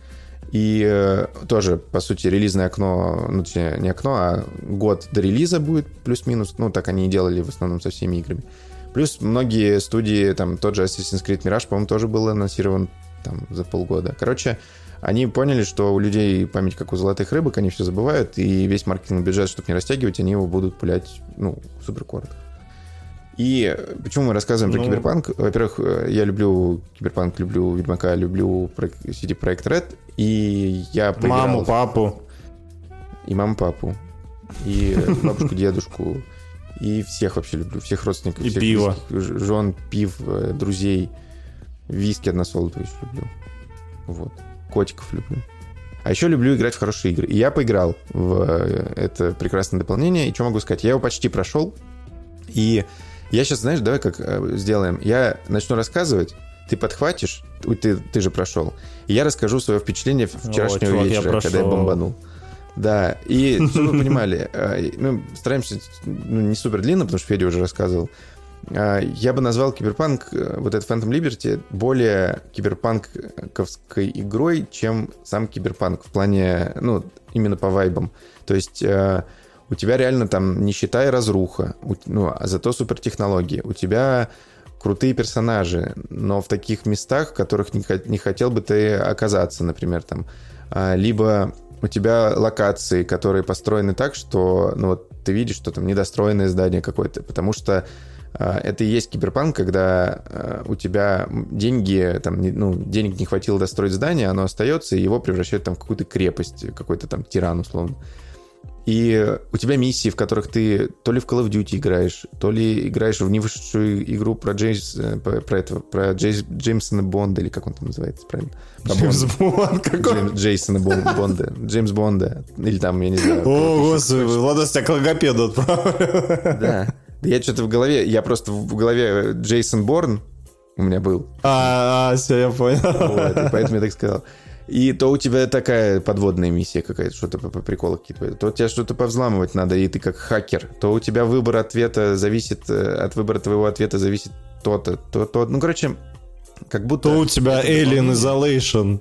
И э, тоже, по сути, релизное окно, ну, не окно, а год до релиза будет плюс-минус. Ну, так они и делали в основном со всеми играми. Плюс многие студии, там, тот же Assassin's Creed Mirage, по-моему, тоже был анонсирован там за полгода. Короче, они поняли, что у людей память как у золотых рыбок, они все забывают, и весь маркетинговый бюджет, чтобы не растягивать, они его будут пулять, ну, супер коротко. И почему мы рассказываем ну... про Киберпанк? Во-первых, я люблю Киберпанк, люблю Ведьмака, люблю CD Projekt Red, и я поиграл... Маму, папу. И маму, папу. И бабушку, дедушку. И всех вообще люблю. Всех родственников. И всех пиво. Жен, пив, э, друзей. Виски односолодовый еще люблю. Вот котиков люблю. А еще люблю играть в хорошие игры. И я поиграл в э, это прекрасное дополнение. И что могу сказать? Я его почти прошел. И я сейчас, знаешь, давай как э, сделаем. Я начну рассказывать, ты подхватишь, ты, ты же прошел. И я расскажу свое впечатление вчерашнего О, чувак, вечера, я когда я бомбанул. Да, и чтобы вы понимали, э, мы стараемся ну, не супер длинно, потому что Федя уже рассказывал. А, я бы назвал Киберпанк, э, вот этот Phantom Liberty, более киберпанковской игрой, чем сам Киберпанк в плане, ну, именно по вайбам. То есть у тебя реально там нищета и разруха, ну, а зато супертехнологии. У тебя крутые персонажи, но в таких местах, в которых не, не хотел бы ты оказаться, например, там. А, либо у тебя локации, которые построены так, что, ну, вот ты видишь, что там недостроенное здание какое-то, потому что а, это и есть киберпанк, когда а, у тебя деньги, там, ну, денег не хватило достроить здание, оно остается, и его превращают там в какую-то крепость, какой-то там тиран, условно. И у тебя миссии, в которых ты то ли в Call of Duty играешь, то ли играешь в невышедшую игру про, Джеймс, э, про, про этого, про Джейс, Джеймсона Бонда, или как он там называется правильно? Про Джеймс Бонд какой? Джеймс, Джейсона Бонда. Джеймс Бонда. Или там, я не знаю. О, господи, Владос тебя к логопеду отправил. Да. Я что-то в голове, я просто в голове Джейсон Борн у меня был. А, а все, я понял. Вот, поэтому я так сказал. И то у тебя такая подводная миссия какая-то, что-то по, по приколу какие-то. То у тебя что-то повзламывать надо, и ты как хакер. То у тебя выбор ответа зависит, э, от выбора твоего ответа зависит то-то, то, то. Ну, короче, как будто... То у тебя Alien Isolation.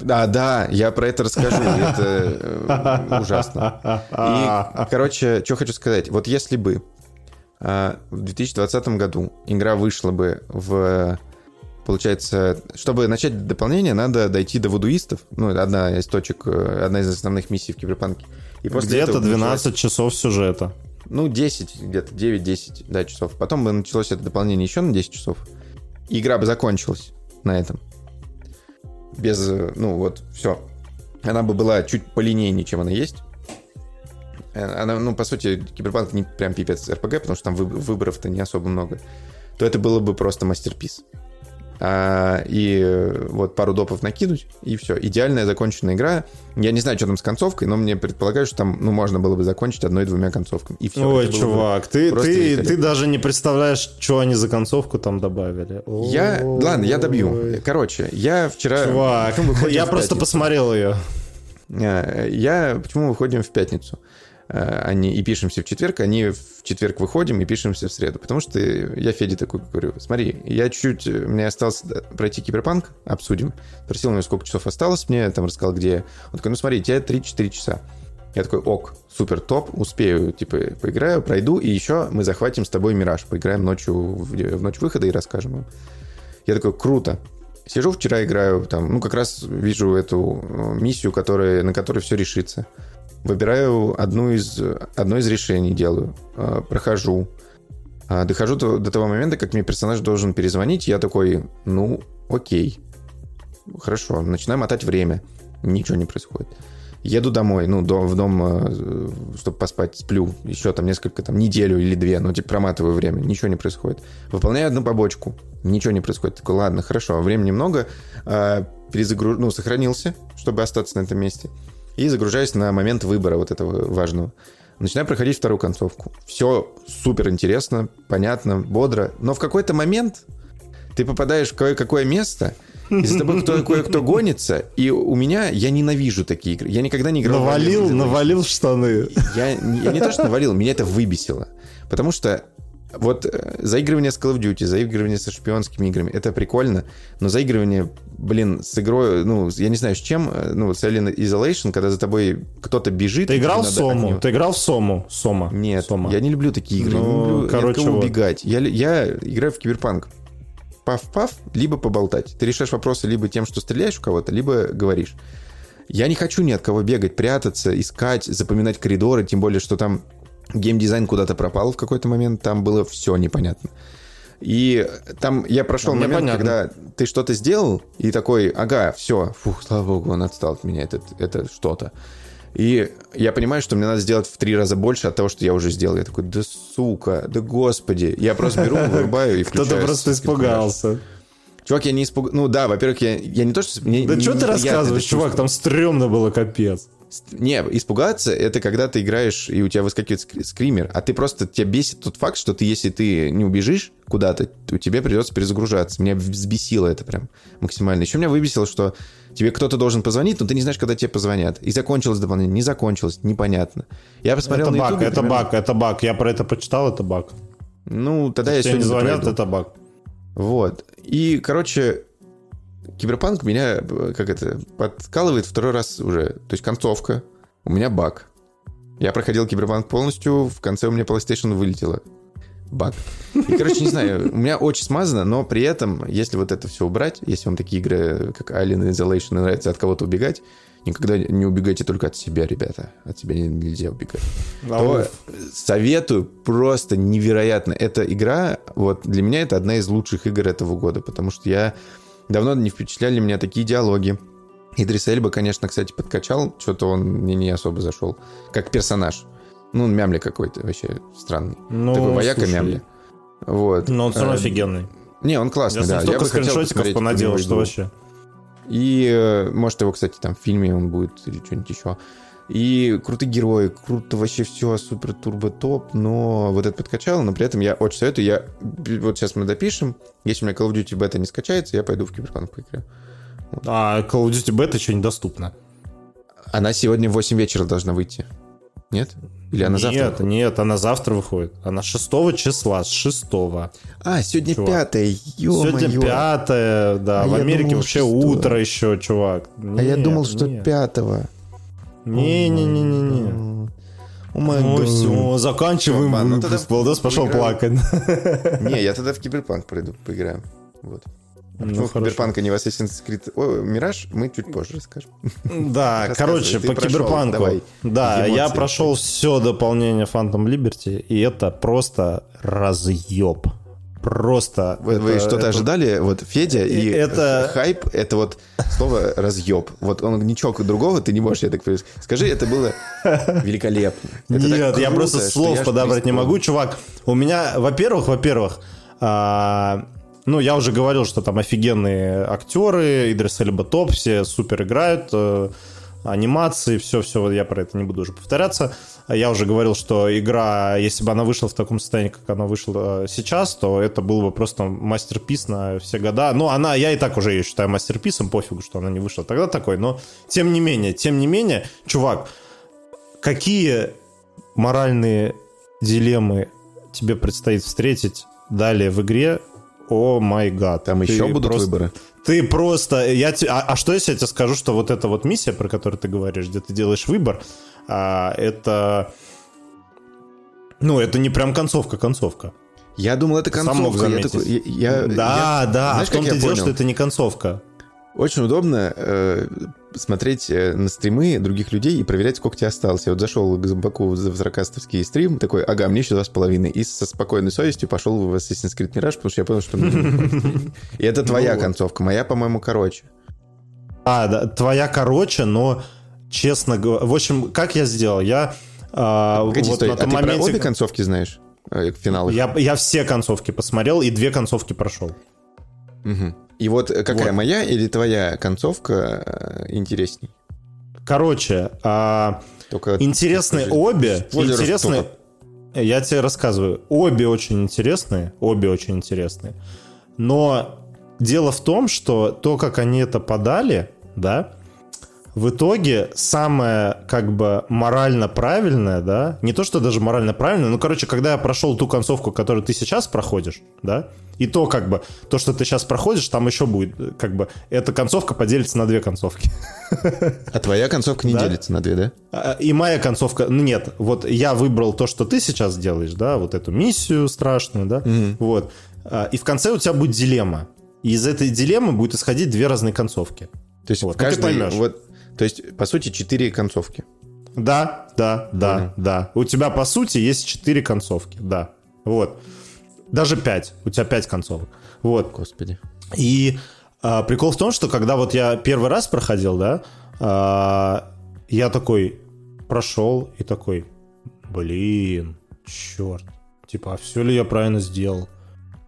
Да, да, я про это расскажу. Это э, ужасно. И, короче, что хочу сказать. Вот если бы э, в 2020 году игра вышла бы в... Получается, чтобы начать дополнение, надо дойти до вудуистов. Ну, одна из точек, э, одна из основных миссий в Киберпанке. И где-то 12 началось... часов сюжета. Ну, 10, где-то 9-10 да, часов. Потом бы началось это дополнение еще на 10 часов. И игра бы закончилась на этом без, ну вот, все. Она бы была чуть полинейнее, чем она есть. Э, она, ну, по сути, Киберпанк не прям пипец РПГ, потому что там выборов-то не особо много. То это было бы просто мастерпис а, и вот пару допов накинуть, и все. Идеальная законченная игра. Я не знаю, что там с концовкой, но мне предполагаю, что там ну, можно было бы закончить одной-двумя концовками. И все. Ой, чувак, ты, ты, ты даже не представляешь, что они за концовку там добавили. Я, Ой. ладно, я добью. Короче, я вчера... Чувак, я просто посмотрел ее. А, я... Почему выходим в пятницу? Э, они и пишемся в четверг, они в четверг выходим и пишемся в среду. Потому что я Феде такой говорю, смотри, я чуть-чуть, мне осталось пройти киберпанк, обсудим. Спросил меня, сколько часов осталось мне, там рассказал, где. Он такой, ну смотри, у тебя 3-4 часа. Я такой, ок, супер, топ, успею, типа, поиграю, пройду, и еще мы захватим с тобой Мираж, поиграем ночью, в, в ночь выхода и расскажем им. Я такой, круто. Сижу вчера, играю, там, ну, как раз вижу эту э, миссию, которая, на которой все решится. Выбираю одну из, одно из решений, делаю, э, прохожу. А, дохожу до, того момента, как мне персонаж должен перезвонить, я такой, ну, окей. Хорошо, начинаю мотать время. Ничего не происходит. Еду домой, ну, до, в дом, э, чтобы поспать, сплю. Еще там несколько, там, неделю или две, ну, типа, проматываю время, ничего не происходит. Выполняю одну побочку, ничего не происходит. Такой, ладно, хорошо, времени много, перезагруж... ну, сохранился, чтобы остаться на этом месте. И загружаюсь на момент выбора вот этого важного. Начинаю проходить вторую концовку. Все супер интересно, понятно, бодро. Но в какой-то момент ты попадаешь в кое-какое место, и за тобой кто, кое-кто гонится, и у меня, я ненавижу такие игры. Я никогда не играл навалил, в Навалил в штаны. Я, я не то, что навалил, меня это выбесило. Потому что вот э, заигрывание с Call of Duty, заигрывание со шпионскими играми, это прикольно, но заигрывание, блин, с игрой, ну, я не знаю, с чем, э, ну, с Alien Isolation, когда за тобой кто-то бежит... Ты играл в Сому? Ты играл в Сому? Сома? Нет, Сома. я не люблю такие игры, ну, не люблю короче, от кого вот. убегать. Я, я играю в Киберпанк. Пав-пав, либо поболтать. Ты решаешь вопросы либо тем, что стреляешь в кого-то, либо говоришь. Я не хочу ни от кого бегать, прятаться, искать, запоминать коридоры, тем более, что там геймдизайн куда-то пропал в какой-то момент, там было все непонятно. И там я прошел момент, понятно. когда ты что-то сделал, и такой, ага, все, фух, слава богу, он отстал от меня, это, это что-то. И я понимаю, что мне надо сделать в три раза больше от того, что я уже сделал. Я такой, да сука, да господи. Я просто беру, вырубаю и включаю. Кто-то просто испугался. Чувак, я не испугался. Ну да, во-первых, я, я не то, что... Мне, да что ты рассказываешь, чувак, там стрёмно было капец. Не, испугаться это когда ты играешь и у тебя выскакивает скример, а ты просто тебя бесит тот факт, что ты, если ты не убежишь куда-то, то тебе придется перезагружаться. Меня взбесило это прям максимально. Еще меня выбесило, что тебе кто-то должен позвонить, но ты не знаешь, когда тебе позвонят. И закончилось дополнение, не закончилось, непонятно. Я посмотрел это на баг, YouTube, это примерно... баг, это баг. Я про это почитал, это баг. Ну, тогда Если мне сегодня не звонят, это баг. Вот. И, короче, Киберпанк меня, как это, подкалывает второй раз уже. То есть концовка, у меня баг. Я проходил Киберпанк полностью, в конце у меня PlayStation вылетело. Баг. И, короче, не знаю, у меня очень смазано, но при этом, если вот это все убрать, если вам такие игры, как Alien Isolation, нравится от кого-то убегать, никогда не убегайте только от себя, ребята. От себя нельзя убегать. То советую просто невероятно. Эта игра, вот для меня это одна из лучших игр этого года, потому что я Давно не впечатляли меня такие диалоги. Идрис Эльба, конечно, кстати, подкачал. Что-то он мне не особо зашел. Как персонаж. Ну, мямли какой-то вообще странный. Ну, Такой вояка мямли. Вот. Но он все равно э, офигенный. Не, он классный, Я да. Я бы скриншотиков понаделал, что вообще. И, э, может, его, кстати, там в фильме он будет или что-нибудь еще. И крутые герои, круто вообще все, супер турбо топ, но вот это подкачал, но при этом я очень советую, я вот сейчас мы допишем, если у меня Call of Duty бета не скачается, я пойду в Киберпанк поиграю. Вот. А Call of Duty бета еще недоступна. Она сегодня в 8 вечера должна выйти. Нет? Или она нет, завтра? Нет, нет, она завтра выходит. Она 6 числа, с 6. А, сегодня чувак. 5 ё Сегодня 5 да. А в Америке думал, вообще 6 утро еще, чувак. Нет, а я думал, что нет. 5 не-не-не-не-не. Ну, все, заканчиваем выпуск. Ну, Владос пошел плакать. Не, я тогда в Киберпанк пройду, поиграем. Вот. А ну, в Киберпанка не в Assassin's Creed О, Мираж мы чуть позже расскажем. Да, короче, по Киберпанку. Давай. Да, я прошел все дополнение Phantom Liberty, и это просто разъеб просто... Вы, это, вы что-то это... ожидали? Вот Федя и, это... хайп — это вот слово «разъеб». Вот он ничего другого ты не можешь, я так понимаю. Скажи, это было великолепно. Это Нет, круто, я просто слов подобрать не могу, чувак. У меня, во-первых, во-первых, а... Ну, я уже говорил, что там офигенные актеры, Идрис Эльба топ, все супер играют, э, анимации, все-все, я про это не буду уже повторяться. Я уже говорил, что игра, если бы она вышла в таком состоянии, как она вышла сейчас, то это был бы просто мастерпис на все года. Ну, она, я и так уже ее считаю мастерписом, пофигу, что она не вышла тогда такой, но тем не менее, тем не менее, чувак, какие моральные дилеммы тебе предстоит встретить далее в игре, о май гад. Там еще будут просто, выборы? Ты просто... Я, а, а что если я тебе скажу, что вот эта вот миссия, про которую ты говоришь, где ты делаешь выбор, а, это... Ну, это не прям концовка-концовка. Я думал, это концовка. Я такой, я, да, я, да, знаешь, а в том-то дело, что это не концовка. Очень удобно. Э, смотреть э, на стримы других людей и проверять, сколько тебе осталось. Я вот зашел к Зомбаку в Заркастовский стрим, такой, ага, мне еще два с половиной. И со спокойной совестью пошел в Assassin's Creed Mirage, потому что я понял, что... И это твоя концовка, моя, по-моему, короче. А, да, твоя короче, но честно говоря... В общем, как я сделал? Я... А, Погоди, вот стой, на том а ты моменте... про обе концовки знаешь? Э, финал. Я, я все концовки посмотрел и две концовки прошел. Угу. И вот какая вот. моя или твоя концовка э, интересней? Короче, а, Только интересные обе. Интересные. Я тебе рассказываю. Обе очень интересные. Обе очень интересные. Но дело в том, что то, как они это подали, да, в итоге самое как бы морально правильное, да, не то, что даже морально правильное, ну, короче, когда я прошел ту концовку, которую ты сейчас проходишь, да, и то как бы, то, что ты сейчас проходишь, там еще будет, как бы, эта концовка поделится на две концовки. А твоя концовка не да? делится на две, да? А, и моя концовка, ну, нет, вот я выбрал то, что ты сейчас делаешь, да, вот эту миссию страшную, да, угу. вот, а, и в конце у тебя будет дилемма. И из этой дилеммы будет исходить две разные концовки. То есть вот, в каждой, ну, вот, то есть, по сути, четыре концовки. Да, да, да, mm да. У тебя, по сути, есть четыре концовки, да. Вот. Даже пять. У тебя пять концовок. Вот. Господи. И а, прикол в том, что когда вот я первый раз проходил, да, а, я такой прошел и такой, блин, черт. Типа, а все ли я правильно сделал?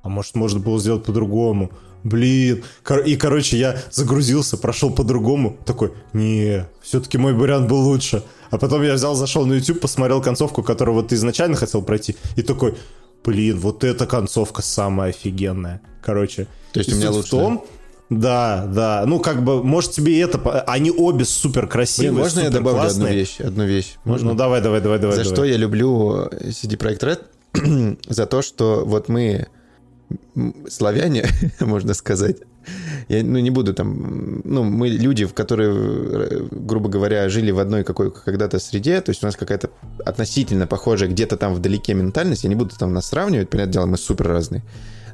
А может, можно было сделать по-другому? Блин. И, короче, я загрузился, прошел по-другому. Такой, не, все-таки мой вариант был лучше. А потом я взял, зашел на YouTube, посмотрел концовку, которую вот ты изначально хотел пройти. И такой, блин, вот эта концовка самая офигенная. Короче. То есть у меня лучше... В том, да, да. Ну, как бы, может, тебе это... Они обе супер красивые, Блин, можно я добавлю классные. одну вещь? Одну вещь. Можно? Ну, давай, давай, давай, давай. За давай. что я люблю CD Projekt Red? За то, что вот мы славяне, можно сказать. Я ну, не буду там... Ну, мы люди, в которые, грубо говоря, жили в одной какой когда-то среде, то есть у нас какая-то относительно похожая где-то там вдалеке ментальность, я не буду там нас сравнивать, понятное дело, мы супер разные.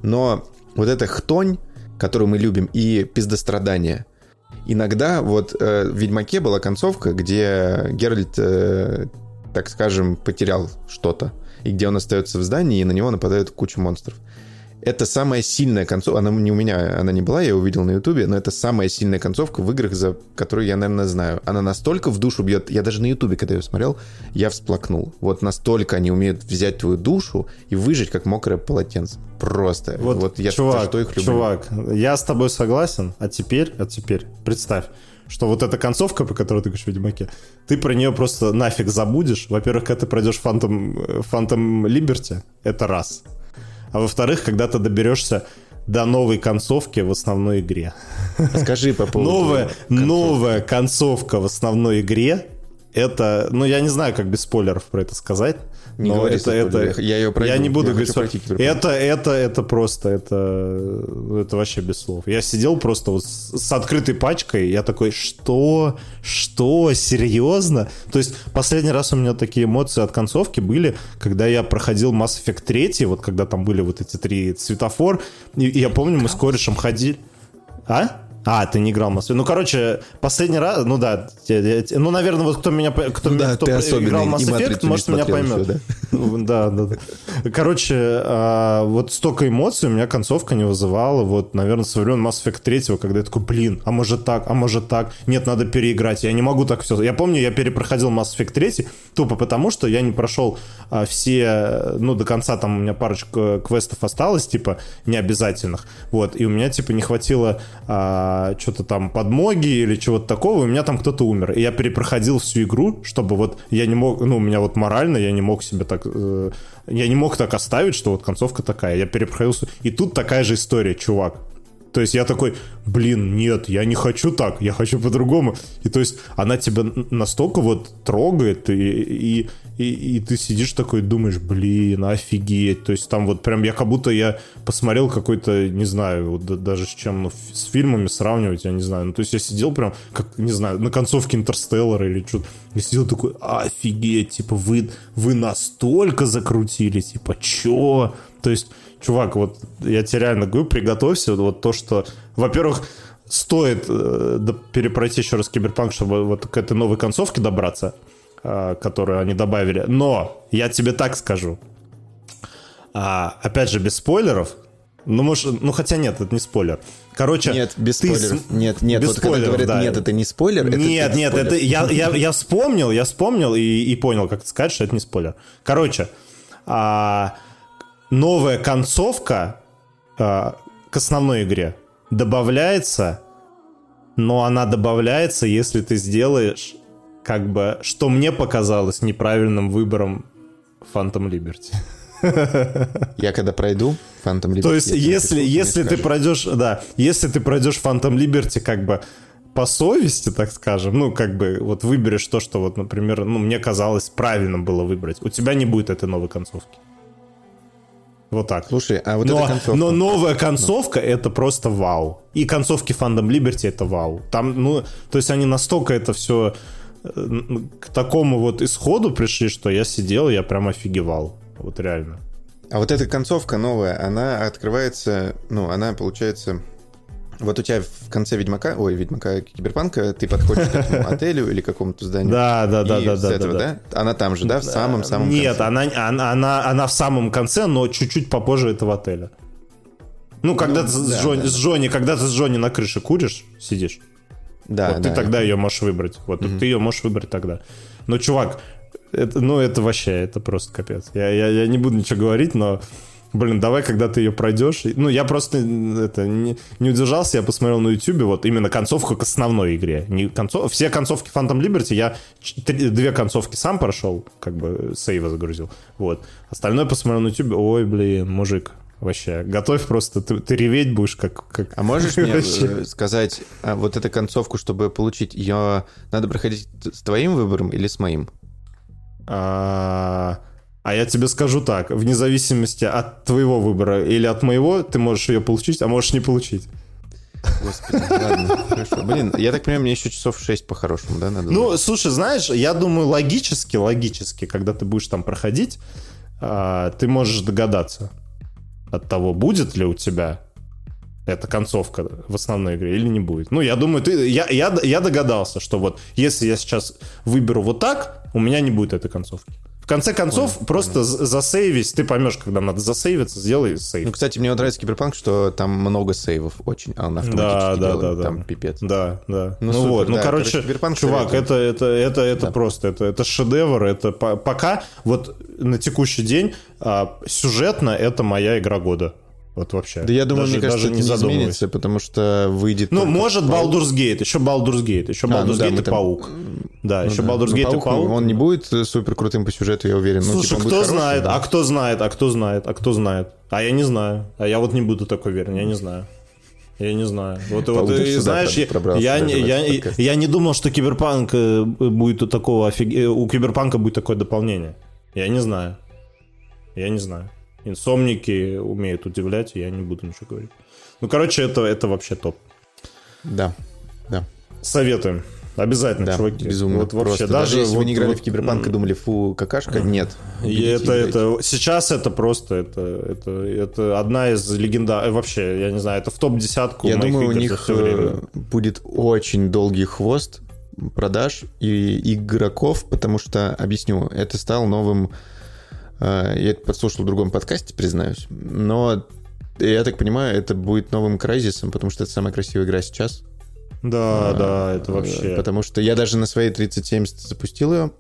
Но вот эта хтонь, которую мы любим, и пиздострадание, иногда вот э, в «Ведьмаке» была концовка, где Геральт, э, так скажем, потерял что-то, и где он остается в здании, и на него нападают куча монстров это самая сильная концовка. Она не у меня, она не была, я увидел на Ютубе, но это самая сильная концовка в играх, за которую я, наверное, знаю. Она настолько в душу бьет. Я даже на Ютубе, когда ее смотрел, я всплакнул. Вот настолько они умеют взять твою душу и выжить, как мокрое полотенце. Просто. Вот, вот я чувак, что их люблю. Чувак, я с тобой согласен. А теперь, а теперь, представь, что вот эта концовка, по которой ты говоришь в Ведьмаке, ты про нее просто нафиг забудешь. Во-первых, когда ты пройдешь Phantom, Phantom Liberty, это раз а во-вторых, когда ты доберешься до новой концовки в основной игре. Скажи по поводу новая, концовки. новая концовка в основной игре это, ну я не знаю, как без спойлеров про это сказать. Не но это, это, я ее пройду. Я не буду я говорить. Пройти, это, это, это просто, это, это вообще без слов. Я сидел просто вот с, с открытой пачкой, я такой, что, что, серьезно? То есть последний раз у меня такие эмоции от концовки были, когда я проходил Mass Effect 3, вот когда там были вот эти три светофор, и, и я помню, мы с корешем ходили. А? А, ты не играл в Mass Effect. Ну, короче, последний раз, ну да, ну, наверное, вот кто меня, кто, ну, да, кто играл в Mass Effect, может, меня поймет. Еще, да? да, да, да. Короче, а, вот столько эмоций у меня концовка не вызывала, вот, наверное, со времен Mass Effect 3, когда я такой, блин, а может так, а может так, нет, надо переиграть, я не могу так все. Я помню, я перепроходил Mass Effect 3 тупо потому, что я не прошел а, все, ну, до конца там у меня парочка квестов осталось, типа, необязательных, вот, и у меня, типа, не хватило а, что-то там подмоги или чего-то такого, и у меня там кто-то умер. И я перепроходил всю игру, чтобы вот я не мог, ну, у меня вот морально я не мог себе так, э, я не мог так оставить, что вот концовка такая. Я перепроходил, и тут такая же история, чувак. То есть я такой, блин, нет, я не хочу так, я хочу по-другому. И то есть она тебя настолько вот трогает, и, и, и, и ты сидишь такой, думаешь, блин, офигеть. То есть там вот прям я как будто я посмотрел какой-то, не знаю, вот даже с чем, ну, с фильмами сравнивать, я не знаю. Ну, то есть я сидел прям, как, не знаю, на концовке Интерстеллара или что-то. Я сидел такой, офигеть, типа, вы, вы настолько закрутили, типа, чё? То есть чувак, вот я тебе реально говорю, приготовься, вот то, что, во-первых, стоит э, перепройти еще раз Киберпанк, чтобы вот к этой новой концовке добраться, э, которую они добавили. Но я тебе так скажу. А, опять же, без спойлеров. Ну, может, ну хотя нет, это не спойлер. Короче, нет, без спойлеров. С... Нет, нет, без вот спойлеров, когда говорят, да. нет, это не спойлер. Это нет, нет, спойлер. это я, я, я вспомнил, я вспомнил и, и понял, как сказать, что это не спойлер. Короче, а, новая концовка а, к основной игре добавляется, но она добавляется, если ты сделаешь, как бы, что мне показалось неправильным выбором Phantom Liberty. Я когда пройду Phantom Liberty... То есть, если, если ты пройдешь, да, если ты пройдешь Phantom Liberty как бы по совести, так скажем, ну, как бы вот выберешь то, что вот, например, ну, мне казалось правильно было выбрать, у тебя не будет этой новой концовки. Вот так. Слушай, а вот но, эта концовка... Но новая концовка — это просто вау. И концовки Fandom Liberty — это вау. Там, ну, то есть они настолько это все э, к такому вот исходу пришли, что я сидел, я прям офигевал. Вот реально. А вот эта концовка новая, она открывается, ну, она получается вот у тебя в конце Ведьмака, ой, Ведьмака Киберпанка, ты подходишь к этому отелю или какому-то зданию. Да, да, да, да, да, этого, да. Она там же, да, в самом-самом Нет. Она, она, она, она в самом конце, но чуть-чуть попозже этого отеля. Ну, когда ну, ты да, с, Джонни, да. с Джонни, когда ты с Джонни на крыше куришь, сидишь. Да, вот да. ты тогда ее можешь выбрать. Вот угу. ты ее можешь выбрать тогда. Но, чувак, это, ну, это вообще, это просто капец. Я, я, я не буду ничего говорить, но Блин, давай, когда ты ее пройдешь. Ну, я просто это, не, не удержался, я посмотрел на YouTube вот именно концовку к основной игре. Не концов... Все концовки Phantom Liberty я три, две концовки сам прошел, как бы сейва загрузил. Вот. Остальное посмотрел на YouTube. Ой, блин, мужик, вообще. Готовь просто, ты, ты реветь будешь как... как... А можешь мне э, сказать, а вот эту концовку, чтобы получить ее, надо проходить с твоим выбором или с моим? А... А я тебе скажу так, вне зависимости от твоего выбора или от моего, ты можешь ее получить, а можешь не получить. Господи, ладно, хорошо. Блин, я так понимаю, мне еще часов 6 по-хорошему, да, надо? Ну, слушай, знаешь, я думаю, логически, логически, когда ты будешь там проходить, а, ты можешь догадаться от того, будет ли у тебя эта концовка в основной игре или не будет. Ну, я думаю, ты, я, я, я догадался, что вот если я сейчас выберу вот так, у меня не будет этой концовки конце концов, Ой, просто понятно. засейвись, ты поймешь, когда надо засейвиться, сделай сейв. Ну, кстати, мне вот нравится Киберпанк, что там много сейвов очень, а он автоматически да, да, да, да. там пипец. Да, да. Ну, ну супер, вот, ну, да, короче, короче чувак, это, это, это, это да. просто, это, это шедевр, это пока, вот на текущий день а, сюжетно это моя игра года. Вот вообще. Да я думаю, даже, мне кажется, даже это не изменится, потому что выйдет... Ну, может, Паук. Baldur's Gate, еще Baldur's Gate, еще Baldur's а, ну, да, Gate и там... Паук. Да, ну, еще да. Baldur's Gate Паук, и Паук. Он не будет э, супер крутым по сюжету, я уверен. Слушай, ну, типа, кто знает, да? а кто знает, а кто знает, а кто знает. А я не знаю. А я вот не буду такой уверен, я не знаю. Я не знаю. Вот, вот и, знаешь, я, я, я, я, я не думал, что Киберпанк э, будет у такого офиг... Э, у Киберпанка будет такое дополнение. Я не знаю. Я не знаю. Инсомники умеют удивлять, я не буду ничего говорить. Ну, короче, это, это вообще топ. Да, да. Советуем. Обязательно, да, чуваки. Безумно. Вот вообще, даже, даже если вот, вы не играли вот, в Киберпанк и думали, фу, какашка, нет. И это, это, сейчас это просто, это, это, это одна из легендар... Э, вообще, я не знаю, это в топ-десятку Я думаю, у них э, будет очень долгий хвост продаж и игроков, потому что, объясню, это стал новым я это подслушал в другом подкасте, признаюсь. Но я так понимаю, это будет новым Крайзисом, потому что это самая красивая игра сейчас. Да, а, да, это вообще. Потому что я даже на своей 3070 запустил ее,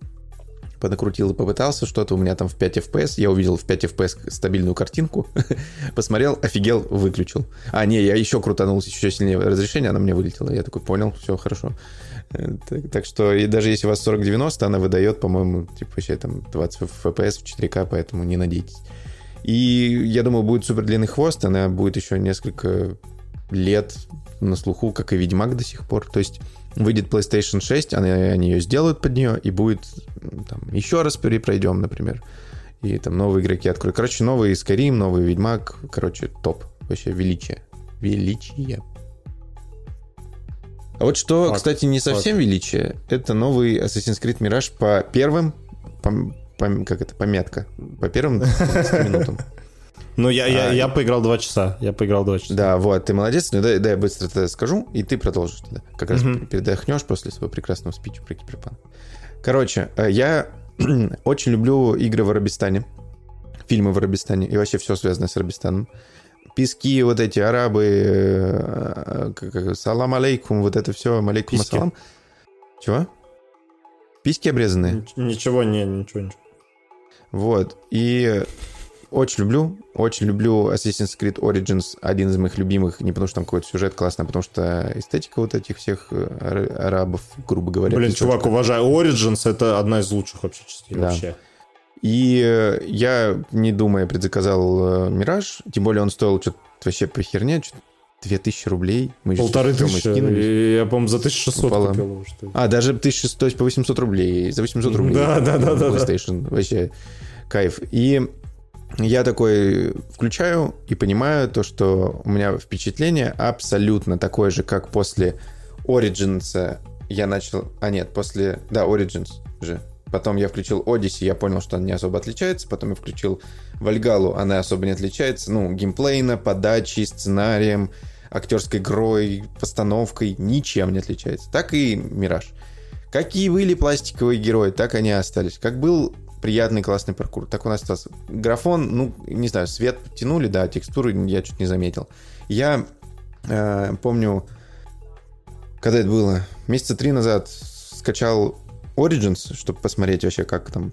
понакрутил и попытался что-то. У меня там в 5 FPS. Я увидел в 5 FPS стабильную картинку. Посмотрел, офигел, выключил. А, не, я еще крутанул еще сильнее разрешение, она мне вылетела. Я такой, понял, все хорошо. Так, так что и даже если у вас 4090, она выдает, по-моему, типа вообще там 20 FPS в 4К, поэтому не надейтесь. И я думаю, будет супер длинный хвост, она будет еще несколько лет на слуху, как и Ведьмак до сих пор. То есть выйдет PlayStation 6, они, они ее сделают под нее, и будет там, еще раз перепройдем, например. И там новые игроки откроют. Короче, новый Skyrim, новый Ведьмак. Короче, топ. Вообще величие. Величие. А вот что, факт, кстати, не совсем факт. величие, это новый Assassin's Creed Mirage по первым, по, по, как это, пометка, по первым минутам. Но я, я, А, я поиграл два часа. Я поиграл два часа. Да, вот, ты молодец. Ну, дай, дай я быстро это скажу, и ты продолжишь тогда. Как раз Мгм. передохнешь после своего прекрасного спича про киберпанк. Короче, э, я очень люблю игры в Арабистане, фильмы в Арабистане и вообще все связанное с Арабистаном. Пески, вот эти арабы, э, как- как- салам алейкум, вот это все, алейкум Писки. ассалам. Чего? Писки обрезанные? Ничего, не, ничего, ничего. Вот. И очень люблю, очень люблю Assassin's Creed Origins, один из моих любимых, не потому что там какой-то сюжет классный, а потому что эстетика вот этих всех э, ара- арабов, грубо говоря. Блин, чувак, уважаю. Origins это одна из лучших вообще частей Да. вообще. И э, я, не думая, предзаказал э, Мираж, тем более он стоил что-то вообще по херне, что-то 2000 рублей. Мы еще Полторы тысячи. скинулись. И Я, по-моему, за 1600 Упала. купил что. А, даже 1600, то есть по 800 рублей. За 800 рублей. Да, да, да, да, да. PlayStation. Вообще кайф. И я такой включаю и понимаю то, что у меня впечатление абсолютно такое же, как после Origins я начал... А нет, после... Да, Origins же. Потом я включил Odyssey, я понял, что она не особо отличается. Потом я включил Вальгалу, она особо не отличается. Ну, геймплейно, подачей, сценарием, актерской игрой, постановкой ничем не отличается. Так и Мираж. Какие были пластиковые герои, так они остались. Как был приятный классный паркур, так он остался. Графон, ну, не знаю, свет подтянули, да, текстуры я чуть не заметил. Я э, помню, когда это было, месяца три назад скачал Origins, чтобы посмотреть вообще, как там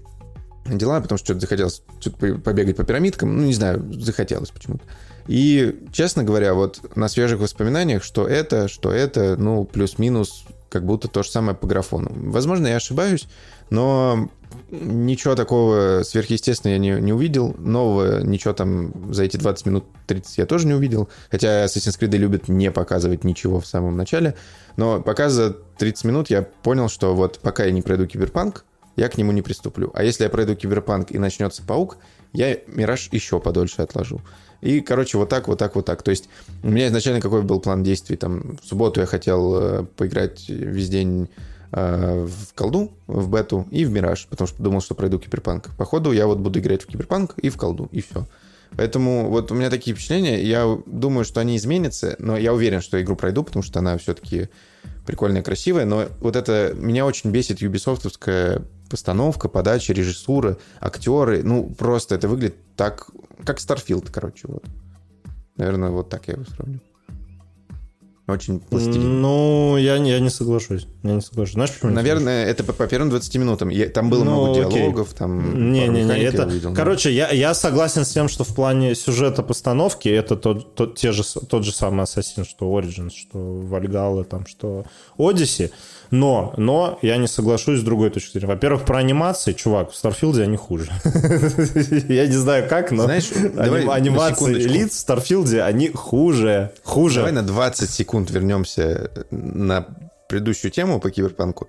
дела, потому что что-то захотелось что-то по- побегать по пирамидкам, ну, не знаю, захотелось почему-то. И, честно говоря, вот на свежих воспоминаниях, что это, что это, ну, плюс-минус, как будто то же самое по графону. Возможно, я ошибаюсь, но ничего такого сверхъестественного я не, не увидел. Нового ничего там за эти 20 минут 30 я тоже не увидел. Хотя Assassin's Creed любят не показывать ничего в самом начале. Но пока за 30 минут я понял, что вот пока я не пройду Киберпанк, я к нему не приступлю. А если я пройду Киберпанк и начнется Паук, я Мираж еще подольше отложу. И, короче, вот так, вот так, вот так. То есть у меня изначально какой был план действий? Там в субботу я хотел э, поиграть весь день э, в колду, в бету и в Мираж, потому что думал, что пройду Киберпанк. Походу, я вот буду играть в Киберпанк и в колду, и все. Поэтому вот у меня такие впечатления. Я думаю, что они изменятся, но я уверен, что игру пройду, потому что она все-таки прикольная, красивая. Но вот это меня очень бесит юбисофтовская постановка, подача, режиссура, актеры. Ну, просто это выглядит так, как Starfield, короче, вот. Наверное, вот так я его сравню. Очень пластилин. Ну, я, не- я не соглашусь. Я не соглашусь. Знаешь, почему? Наверное, это по, по первым 20 минутам. Я- там было Ну, много окей. диалогов, там Не, пару не, не, механик я это, увидел, короче, я, я согласен с тем, что в плане сюжета постановки это тот, тот, те же, тот же самый Ассасин, что Origins, что Вальгала, там, что Odyssey, но, но я не соглашусь с другой точки зрения. Во-первых, про анимации, чувак, в Старфилде они хуже. Я не знаю как, но Знаешь, анимации лиц в Старфилде, они хуже, хуже. Давай на 20 секунд вернемся на предыдущую тему по киберпанку.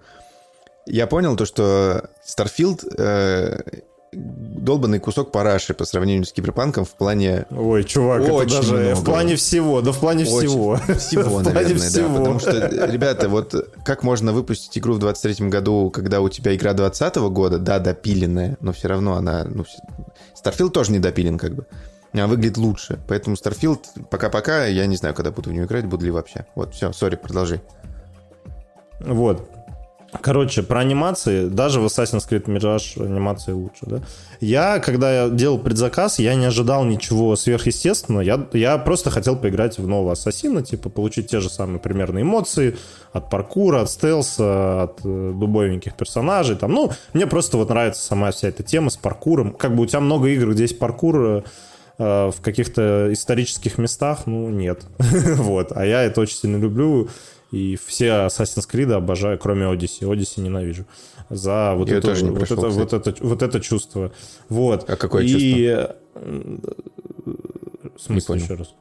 Я понял то, что Starfield э, долбанный кусок параши по сравнению с киберпанком в плане Ой, чувак, это Очень даже в много. плане всего, да в плане Очень- всего. Всего, В плане наверное, да. всего. Потому что, ребята, вот как можно выпустить игру в 23 году, когда у тебя игра 20 года, да, допиленная, но все равно она... Ну, Starfield тоже не допилен, как бы. А выглядит лучше. Поэтому Starfield пока-пока, я не знаю, когда буду в него играть, буду ли вообще. Вот, все, сори, продолжи. Вот. Короче, про анимации, даже в Assassin's Creed Mirage анимации лучше, да. Я, когда я делал предзаказ, я не ожидал ничего сверхъестественного. Я, я просто хотел поиграть в нового Ассасина, типа получить те же самые примерно эмоции от паркура, от стелса, от э, дубовеньких персонажей. Там, ну, мне просто вот нравится сама вся эта тема с паркуром. Как бы у тебя много игр, где есть паркур, э, э, в каких-то исторических местах, ну, нет. вот. А я это очень сильно люблю. И все Assassin's Creed обожаю, кроме Odyssey. Odyssey ненавижу. За вот, Я это, тоже не вот, прошел, это, вот, это, вот это чувство. Вот. А какое И... В смысле, понял. еще раз?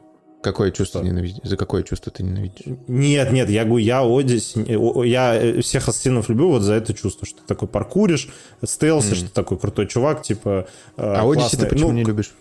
Какое чувство ненавидишь? За какое чувство ты ненавидишь? Нет, нет, я говорю, я Odyssey, э, я э, всех ассасинов люблю вот за это чувство, что ты такой паркуришь, стелси, что ты такой крутой чувак, типа... э, А Odyssey ты классный. почему Ну, не любишь?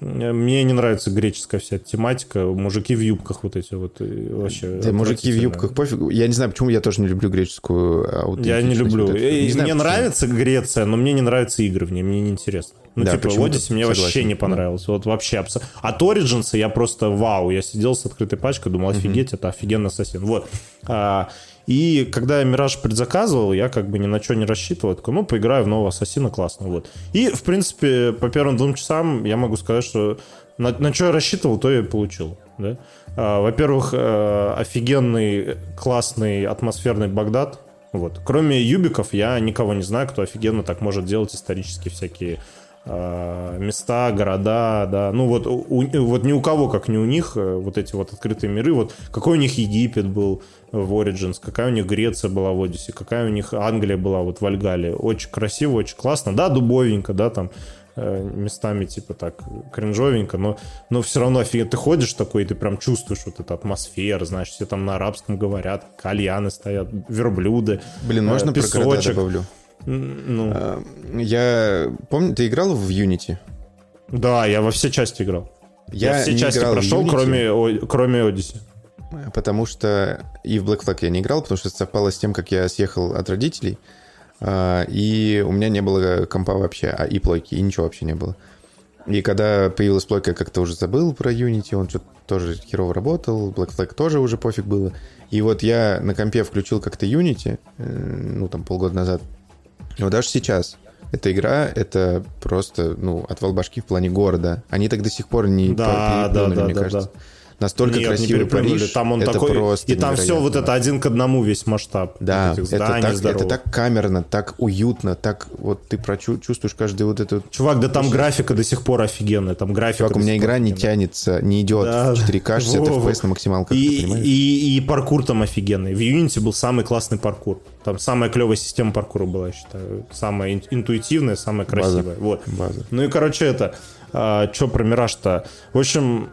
Мне не нравится греческая вся тематика. Мужики в юбках вот эти вот. Вообще да, мужики в юбках пофиг. Я не знаю, почему я тоже не люблю греческую Я не люблю. Вот не знаю, мне почему. нравится Греция, но мне не нравятся игры в ней. Мне не интересно. Ну, да, типа, Odyssey мне согласен. вообще не понравилось. Вот вообще. От Origins я просто вау. Я сидел с открытой пачкой, думал, офигеть, это офигенный ассасин. Вот. А, и когда я Мираж предзаказывал, я как бы ни на что не рассчитывал. Такой, ну, поиграю в нового Ассасина, классно, вот. И, в принципе, по первым двум часам я могу сказать, что на, на что я рассчитывал, то я и получил, да. А, во-первых, а, офигенный, классный, атмосферный Багдад, вот. Кроме юбиков, я никого не знаю, кто офигенно так может делать исторические всякие Э, места, города, да. Ну вот, у, вот ни у кого, как ни у них, э, вот эти вот открытые миры, вот какой у них Египет был в Origins, какая у них Греция была в Одиссе, какая у них Англия была вот в Альгале. Очень красиво, очень классно. Да, дубовенько, да, там э, местами типа так кринжовенько, но, но все равно офигенно. Ты ходишь такой, и ты прям чувствуешь вот эту атмосферу, знаешь, все там на арабском говорят, кальяны стоят, верблюды, Блин, можно песочек. про города добавлю? Ну. А, я помню, ты играл в Unity? Да, я во все части играл. Я, я все части прошел, кроме, кроме Odyssey. Потому что и в Black Flag я не играл, потому что совпало с тем, как я съехал от родителей, а, и у меня не было компа вообще, а и плойки, и ничего вообще не было. И когда появилась плойка, я как-то уже забыл про Unity, он что-то тоже херово работал, Black Flag тоже уже пофиг было. И вот я на компе включил как-то Unity, э, ну, там полгода назад, но даже сейчас эта игра — это просто, ну, отвал башки в плане города. Они так до сих пор не да, да, да, мне да, кажется. Да. Настолько Нет, красивый Париж. Там он это такой, просто и там все вот это один к одному весь масштаб. Да, вот это, так, это так камерно, так уютно, так вот ты чувствуешь каждый вот этот... Чувак, да там графика до сих пор офигенная, там графика... Чувак, у меня игра не тянется, не идет да. в 4К 60 FPS на максималках, и, и, и паркур там офигенный. В Unity был самый классный паркур. Там самая клевая система паркура была, я считаю. Самая интуитивная, самая красивая. База. Вот. База. Ну и, короче, это... А, что про Мираж-то? В общем,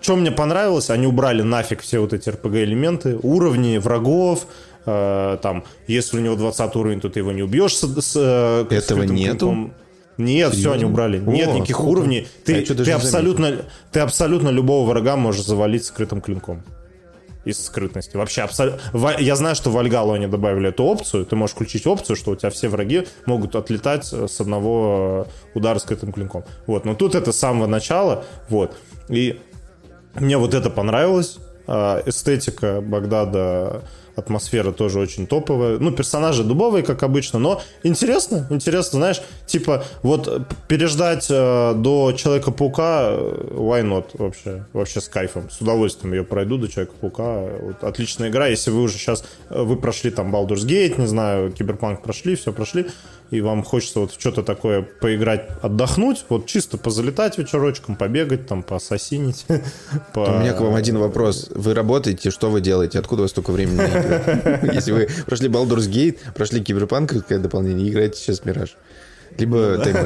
что мне понравилось, они убрали нафиг все вот эти RPG-элементы, уровни врагов, э, там, если у него 20 уровень, то ты его не убьешь с, с э, Этого нету? Клинком. Нет, Серьезно? все они убрали. О, Нет никаких круто. уровней. Ты, а ты, абсолютно, ты абсолютно любого врага можешь завалить скрытым клинком. Из скрытности. Вообще, абсолютно. Я знаю, что в Вальгалу они добавили эту опцию. Ты можешь включить опцию, что у тебя все враги могут отлетать с одного удара скрытым клинком. Вот. Но тут это с самого начала. Вот. И мне вот это понравилось. А, эстетика Багдада, атмосфера тоже очень топовая. Ну, персонажи дубовые, как обычно, но интересно, интересно, знаешь, типа, вот переждать э, до Человека-паука, э, why not вообще, вообще с кайфом, с удовольствием ее пройду до Человека-паука, вот, отличная игра, если вы уже сейчас, э, вы прошли там Baldur's Gate, не знаю, Киберпанк прошли, все прошли, и вам хочется вот что-то такое поиграть, отдохнуть, вот чисто позалетать вечерочком, побегать, там, поассасинить. По... У меня к вам один вопрос. Вы работаете, что вы делаете? Откуда у вас столько времени Если вы прошли Baldur's Gate, прошли Киберпанк, какое дополнение, играете сейчас Мираж. Либо ну time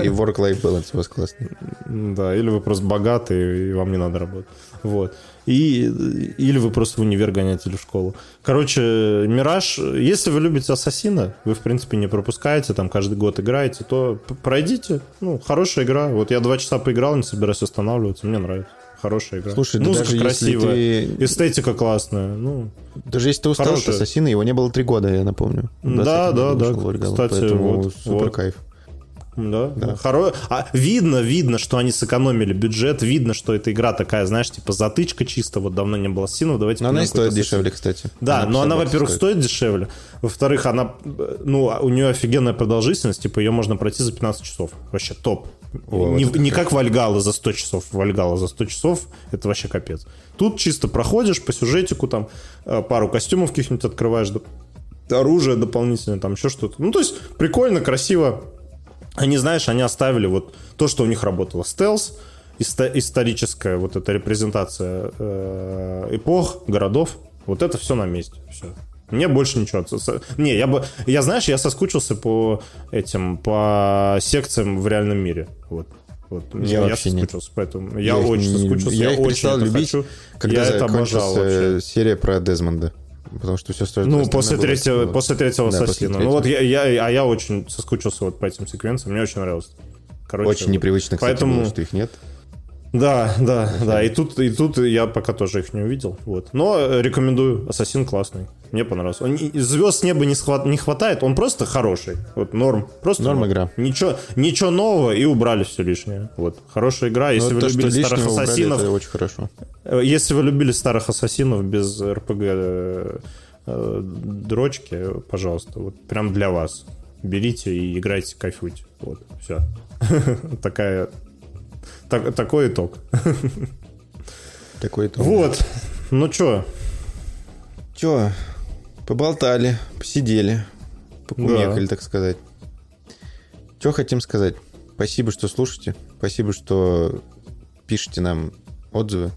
и work-life balance у вас классный. Да, или вы просто богатый, и вам не надо работать. Вот. И, или вы просто в универ гоняете или в школу. Короче, Мираж, если вы любите Ассасина, вы, в принципе, не пропускаете, там каждый год играете, то пройдите. Ну, хорошая игра. Вот я два часа поиграл, не собираюсь останавливаться, мне нравится. Хорошая игра. Слушай, Музыка даже красивая, ты... эстетика классная. Ну, даже если ты устал хорошая. от Ассасина, его не было три года, я напомню. Да, да, да. Кстати, поэтому вот, супер вот. кайф. Да, да. Хоро... А, видно, видно, что они сэкономили бюджет, видно, что эта игра такая, знаешь, типа затычка чисто, вот давно не было синов, давайте... Но она и стоит дешевле, кстати. Да, она но она, во-первых, стоит. стоит дешевле, во-вторых, она, ну, у нее офигенная продолжительность, типа ее можно пройти за 15 часов, вообще топ. О, не, не как Вальгала за 100 часов, Вальгала за 100 часов, это вообще капец. Тут чисто проходишь по сюжетику, там э, пару костюмов каких-нибудь открываешь, оружие дополнительное, там еще что-то. Ну, то есть прикольно, красиво, они, знаешь, они оставили вот то, что у них работало. Стелс, историческая вот эта репрезентация э, эпох, городов, вот это все на месте. Все. Мне больше ничего. Не, я бы, я знаешь, я соскучился по этим, по секциям в реальном мире. Вот. Вот, я, я вообще соскучился, нет. поэтому я, я очень не, соскучился, я, я очень это любить, хочу. Когда я это обожал вообще. серия про Дезмонда. Потому что все остальное... Ну, после третьего, после третьего да, Ассасина. После ну вот я, я, а я очень соскучился вот по этим секвенциям. Мне очень нравилось. Короче, очень непривычно, кстати, поэтому... было, что их нет. Да, да, да. И тут, и тут я пока тоже их не увидел. Вот. Но рекомендую. Ассасин классный. Мне понравился. Он, звезд неба не, схват, не хватает, он просто хороший. Вот норм. Просто норм, норм. игра. Ничего, ничего нового и убрали все лишнее. Вот. Хорошая игра. Если Но ну, вы то, любили старых ассасинов. Убрали, это очень хорошо. Э, если вы любили старых ассасинов без РПГ э, э, дрочки, пожалуйста, вот прям для вас. Берите и играйте, кайфуйте. Вот, все. Такая так, такой итог. Такой итог. Вот. Ну чё? Чё? Поболтали, посидели, покумекали, да. так сказать. Что хотим сказать? Спасибо, что слушаете. Спасибо, что пишете нам отзывы,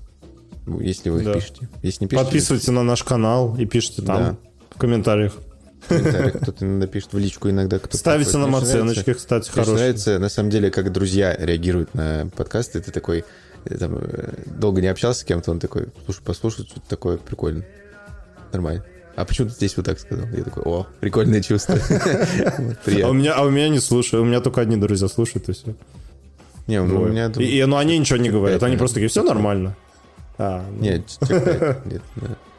если вы да. пишете. Если не пишете, Подписывайтесь на наш канал и пишите там да. в комментариях. Кто-то иногда пишет в личку, иногда кто-то... Ставите нам оценочки, кстати, хорошие. Нравится, на самом деле, как друзья реагируют на подкасты. Ты такой, э, там, э, долго не общался с кем-то, он такой, слушай, послушай, что-то такое прикольно. Нормально. А почему ты здесь вот так сказал? Я такой, о, прикольное чувство. А у меня, а у меня не слушаю, у меня только одни друзья слушают, и все. Не, ну, у меня... И, ну, они ничего не говорят, они просто такие, все нормально. А, ну. Нет, нет,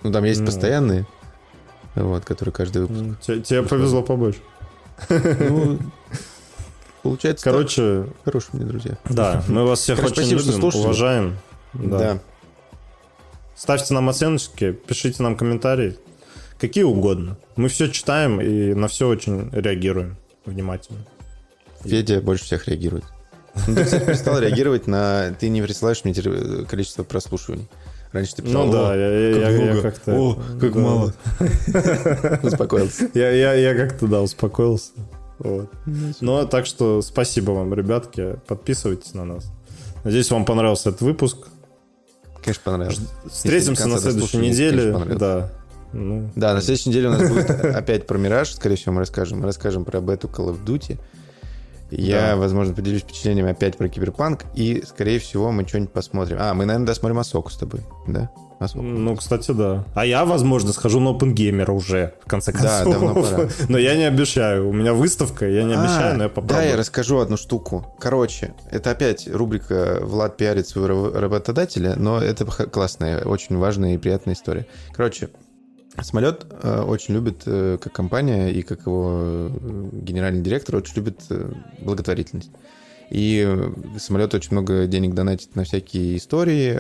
ну там есть постоянные, вот, который каждый выпуск. Тебе, тебе повезло побольше. Ну, получается, короче, так. хорошие мне друзья. Да, мы вас всех Короче, очень спасибо, любим, уважаем. Да. да. Ставьте нам оценочки, пишите нам комментарии, какие угодно. Мы все читаем и на все очень реагируем внимательно. Федя и... больше всех реагирует. Ты, кстати, перестал реагировать на... Ты не присылаешь мне количество прослушиваний. Раньше ты писал, ну да, я, как, я, я как-то... О, как да. мало. Успокоился. Я, я, я как-то, да, успокоился. Вот. Ну, а так что спасибо вам, ребятки. Подписывайтесь на нас. Надеюсь, вам понравился этот выпуск. Конечно, понравился. Встретимся на следующей неделе. Да. Ну, да, на следующей неделе у нас будет опять про Мираж, скорее всего, мы расскажем. Мы расскажем про бету Call of Duty. Я, да. возможно, поделюсь впечатлениями опять про Киберпанк, и, скорее всего, мы что-нибудь посмотрим. А, мы, наверное, досмотрим Асоку с тобой, да? Асоку. Ну, кстати, да. А я, возможно, схожу на OpenGamer уже, в конце концов. Да, давно пора. Но я не обещаю. У меня выставка, я не обещаю, а, но я попробую. Да, я расскажу одну штуку. Короче, это опять рубрика «Влад пиарит своего работодателя», но это классная, очень важная и приятная история. Короче, Самолет э, очень любит, э, как компания и как его э, генеральный директор, очень любит благотворительность. И самолет очень много денег донатит на всякие истории,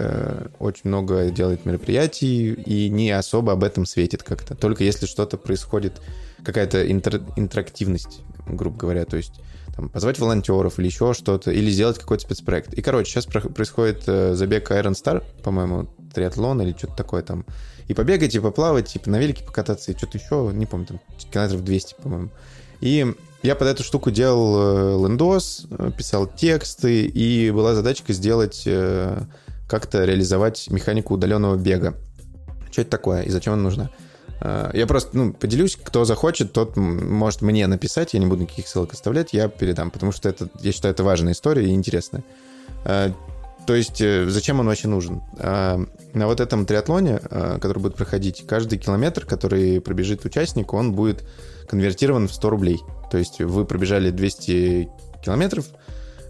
очень много делает мероприятий и не особо об этом светит как-то. Только если что-то происходит, какая-то интер- интерактивность, грубо говоря, то есть там, позвать волонтеров или еще что-то, или сделать какой-то спецпроект. И, короче, сейчас происходит забег Iron Star, по-моему, триатлон или что-то такое там и побегать, и поплавать, типа на велике покататься, и что-то еще, не помню, там километров 200, по-моему. И я под эту штуку делал э, лендос, э, писал тексты, и была задачка сделать, э, как-то реализовать механику удаленного бега. Что это такое и зачем она нужна? Я просто, ну, поделюсь, кто захочет, тот может мне написать, я не буду никаких ссылок оставлять, я передам, потому что это, я считаю, это важная история и интересная. То есть зачем он вообще нужен? На вот этом триатлоне, а, который будет проходить, каждый километр, который пробежит участник, он будет конвертирован в 100 рублей. То есть вы пробежали 200 километров,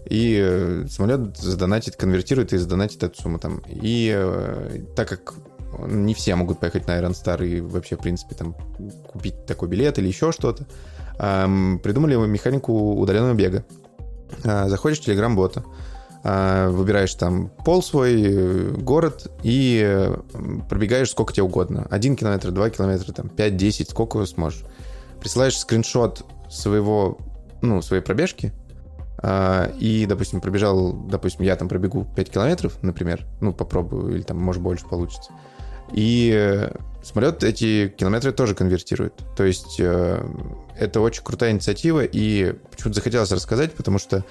и э, самолет задонатит, конвертирует и задонатит эту сумму там. И э, так как не все могут поехать на Iron Star и вообще, в принципе, там купить такой билет или еще что-то, придумали механику удаленного бега. Заходишь в Telegram-бота, выбираешь там пол свой, э, город и э, пробегаешь сколько тебе угодно. Один километр, два километра, там, 5-10, сколько сможешь. Присылаешь скриншот своего, ну, своей пробежки, а, и, допустим, пробежал, допустим, я там пробегу 5 километров, например, ну, попробую, или там, может, больше получится. И э, самолет эти километры тоже конвертирует. То есть это очень крутая инициатива, и почему-то захотелось рассказать, потому что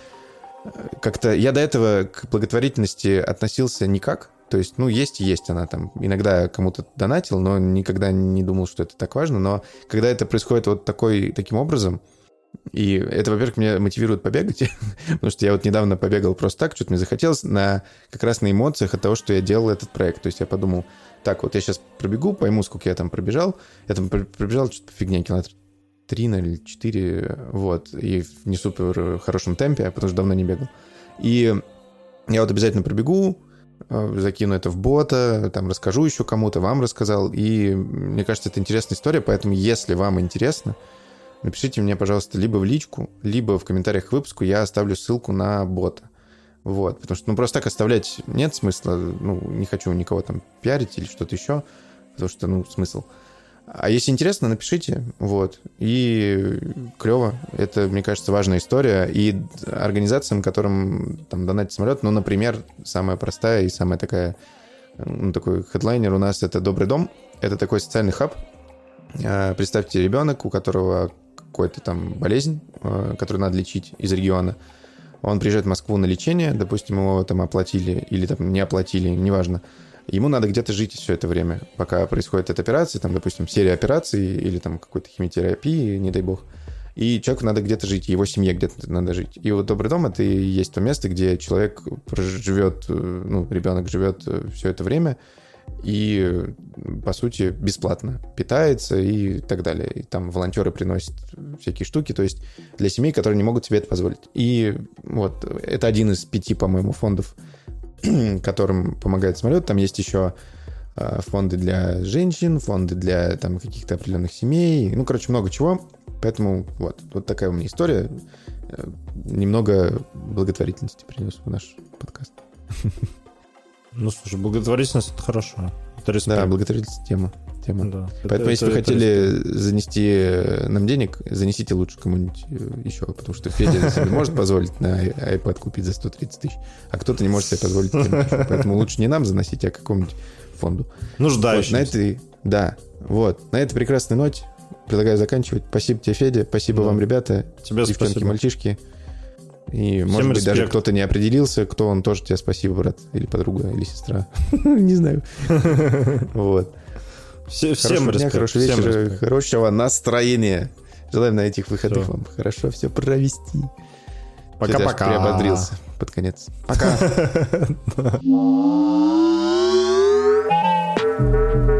как-то я до этого к благотворительности относился никак. То есть, ну, есть и есть она там. Иногда кому-то донатил, но никогда не думал, что это так важно. Но когда это происходит вот такой, таким образом, и это, во-первых, меня мотивирует побегать, потому что я вот недавно побегал просто так, что-то мне захотелось, на, как раз на эмоциях от того, что я делал этот проект. То есть я подумал, так, вот я сейчас пробегу, пойму, сколько я там пробежал. Я там пробежал что-то по фигне, километр 3 или 4, вот, и в не супер хорошем темпе, потому что давно не бегал. И Я вот обязательно пробегу, э, закину это в бота, там расскажу еще кому-то, вам рассказал. И мне кажется, это интересная история, поэтому если вам интересно, напишите мне, пожалуйста, либо в личку, либо в комментариях к выпуску я оставлю ссылку на бота. Вот, потому что, ну, просто так оставлять нет смысла, ну, не хочу никого там пиарить или что-то еще, потому что, ну, смысл. А если интересно, напишите, вот, и клево, это, мне кажется, важная история, и организациям, которым там донатить самолет, ну, например, самая простая и самая такая, ну, такой хедлайнер у нас это «Добрый дом», это такой социальный хаб, а, представьте ребенок, у которого какой-то там болезнь, а, которую надо лечить из региона, он приезжает в Москву на лечение, допустим, его там оплатили или там не оплатили, неважно. Ему надо где-то жить все это время, пока происходит эта операция, там, допустим, серия операций или там какой-то химиотерапии, не дай бог. И человеку надо где-то жить, его семье где-то надо жить. И вот Добрый дом — это и есть то место, где человек живет, ну, ребенок живет все это время, и, по сути, бесплатно питается и так далее. И там волонтеры приносят всякие штуки, то есть для семей, которые не могут себе это позволить. И вот это один из пяти, по-моему, фондов, которым помогает самолет. Там есть еще а, фонды для женщин, фонды для там каких-то определенных семей. Ну, короче, много чего. Поэтому вот, вот такая у меня история. Э, немного благотворительности принес в наш подкаст. Ну, слушай, благотворительность — это хорошо. Это. Да, благотворительность — тема. Тема. Да. Поэтому, это, если это, вы хотели это занести нам денег, занесите лучше кому-нибудь э, еще, потому что Федя себе может позволить на iPad купить за 130 тысяч, а кто-то не может себе позволить. Поэтому лучше не нам заносить, а какому-нибудь фонду. Нуждающимся. Вот, на этой, да, вот. На этой прекрасной ноте предлагаю заканчивать. Спасибо тебе, Федя. Спасибо да. вам, ребята. Тебе девчонки, спасибо. мальчишки. И, Всем может быть, респект. даже кто-то не определился, кто он, тоже тебе спасибо, брат, или подруга, или сестра. Не знаю. Вот. Все, хорошего всем дня, респект. хорошего всем вечера, респект. хорошего настроения. Желаем на этих выходах все. вам хорошо все провести. Пока-пока. Приободрился под конец. Пока.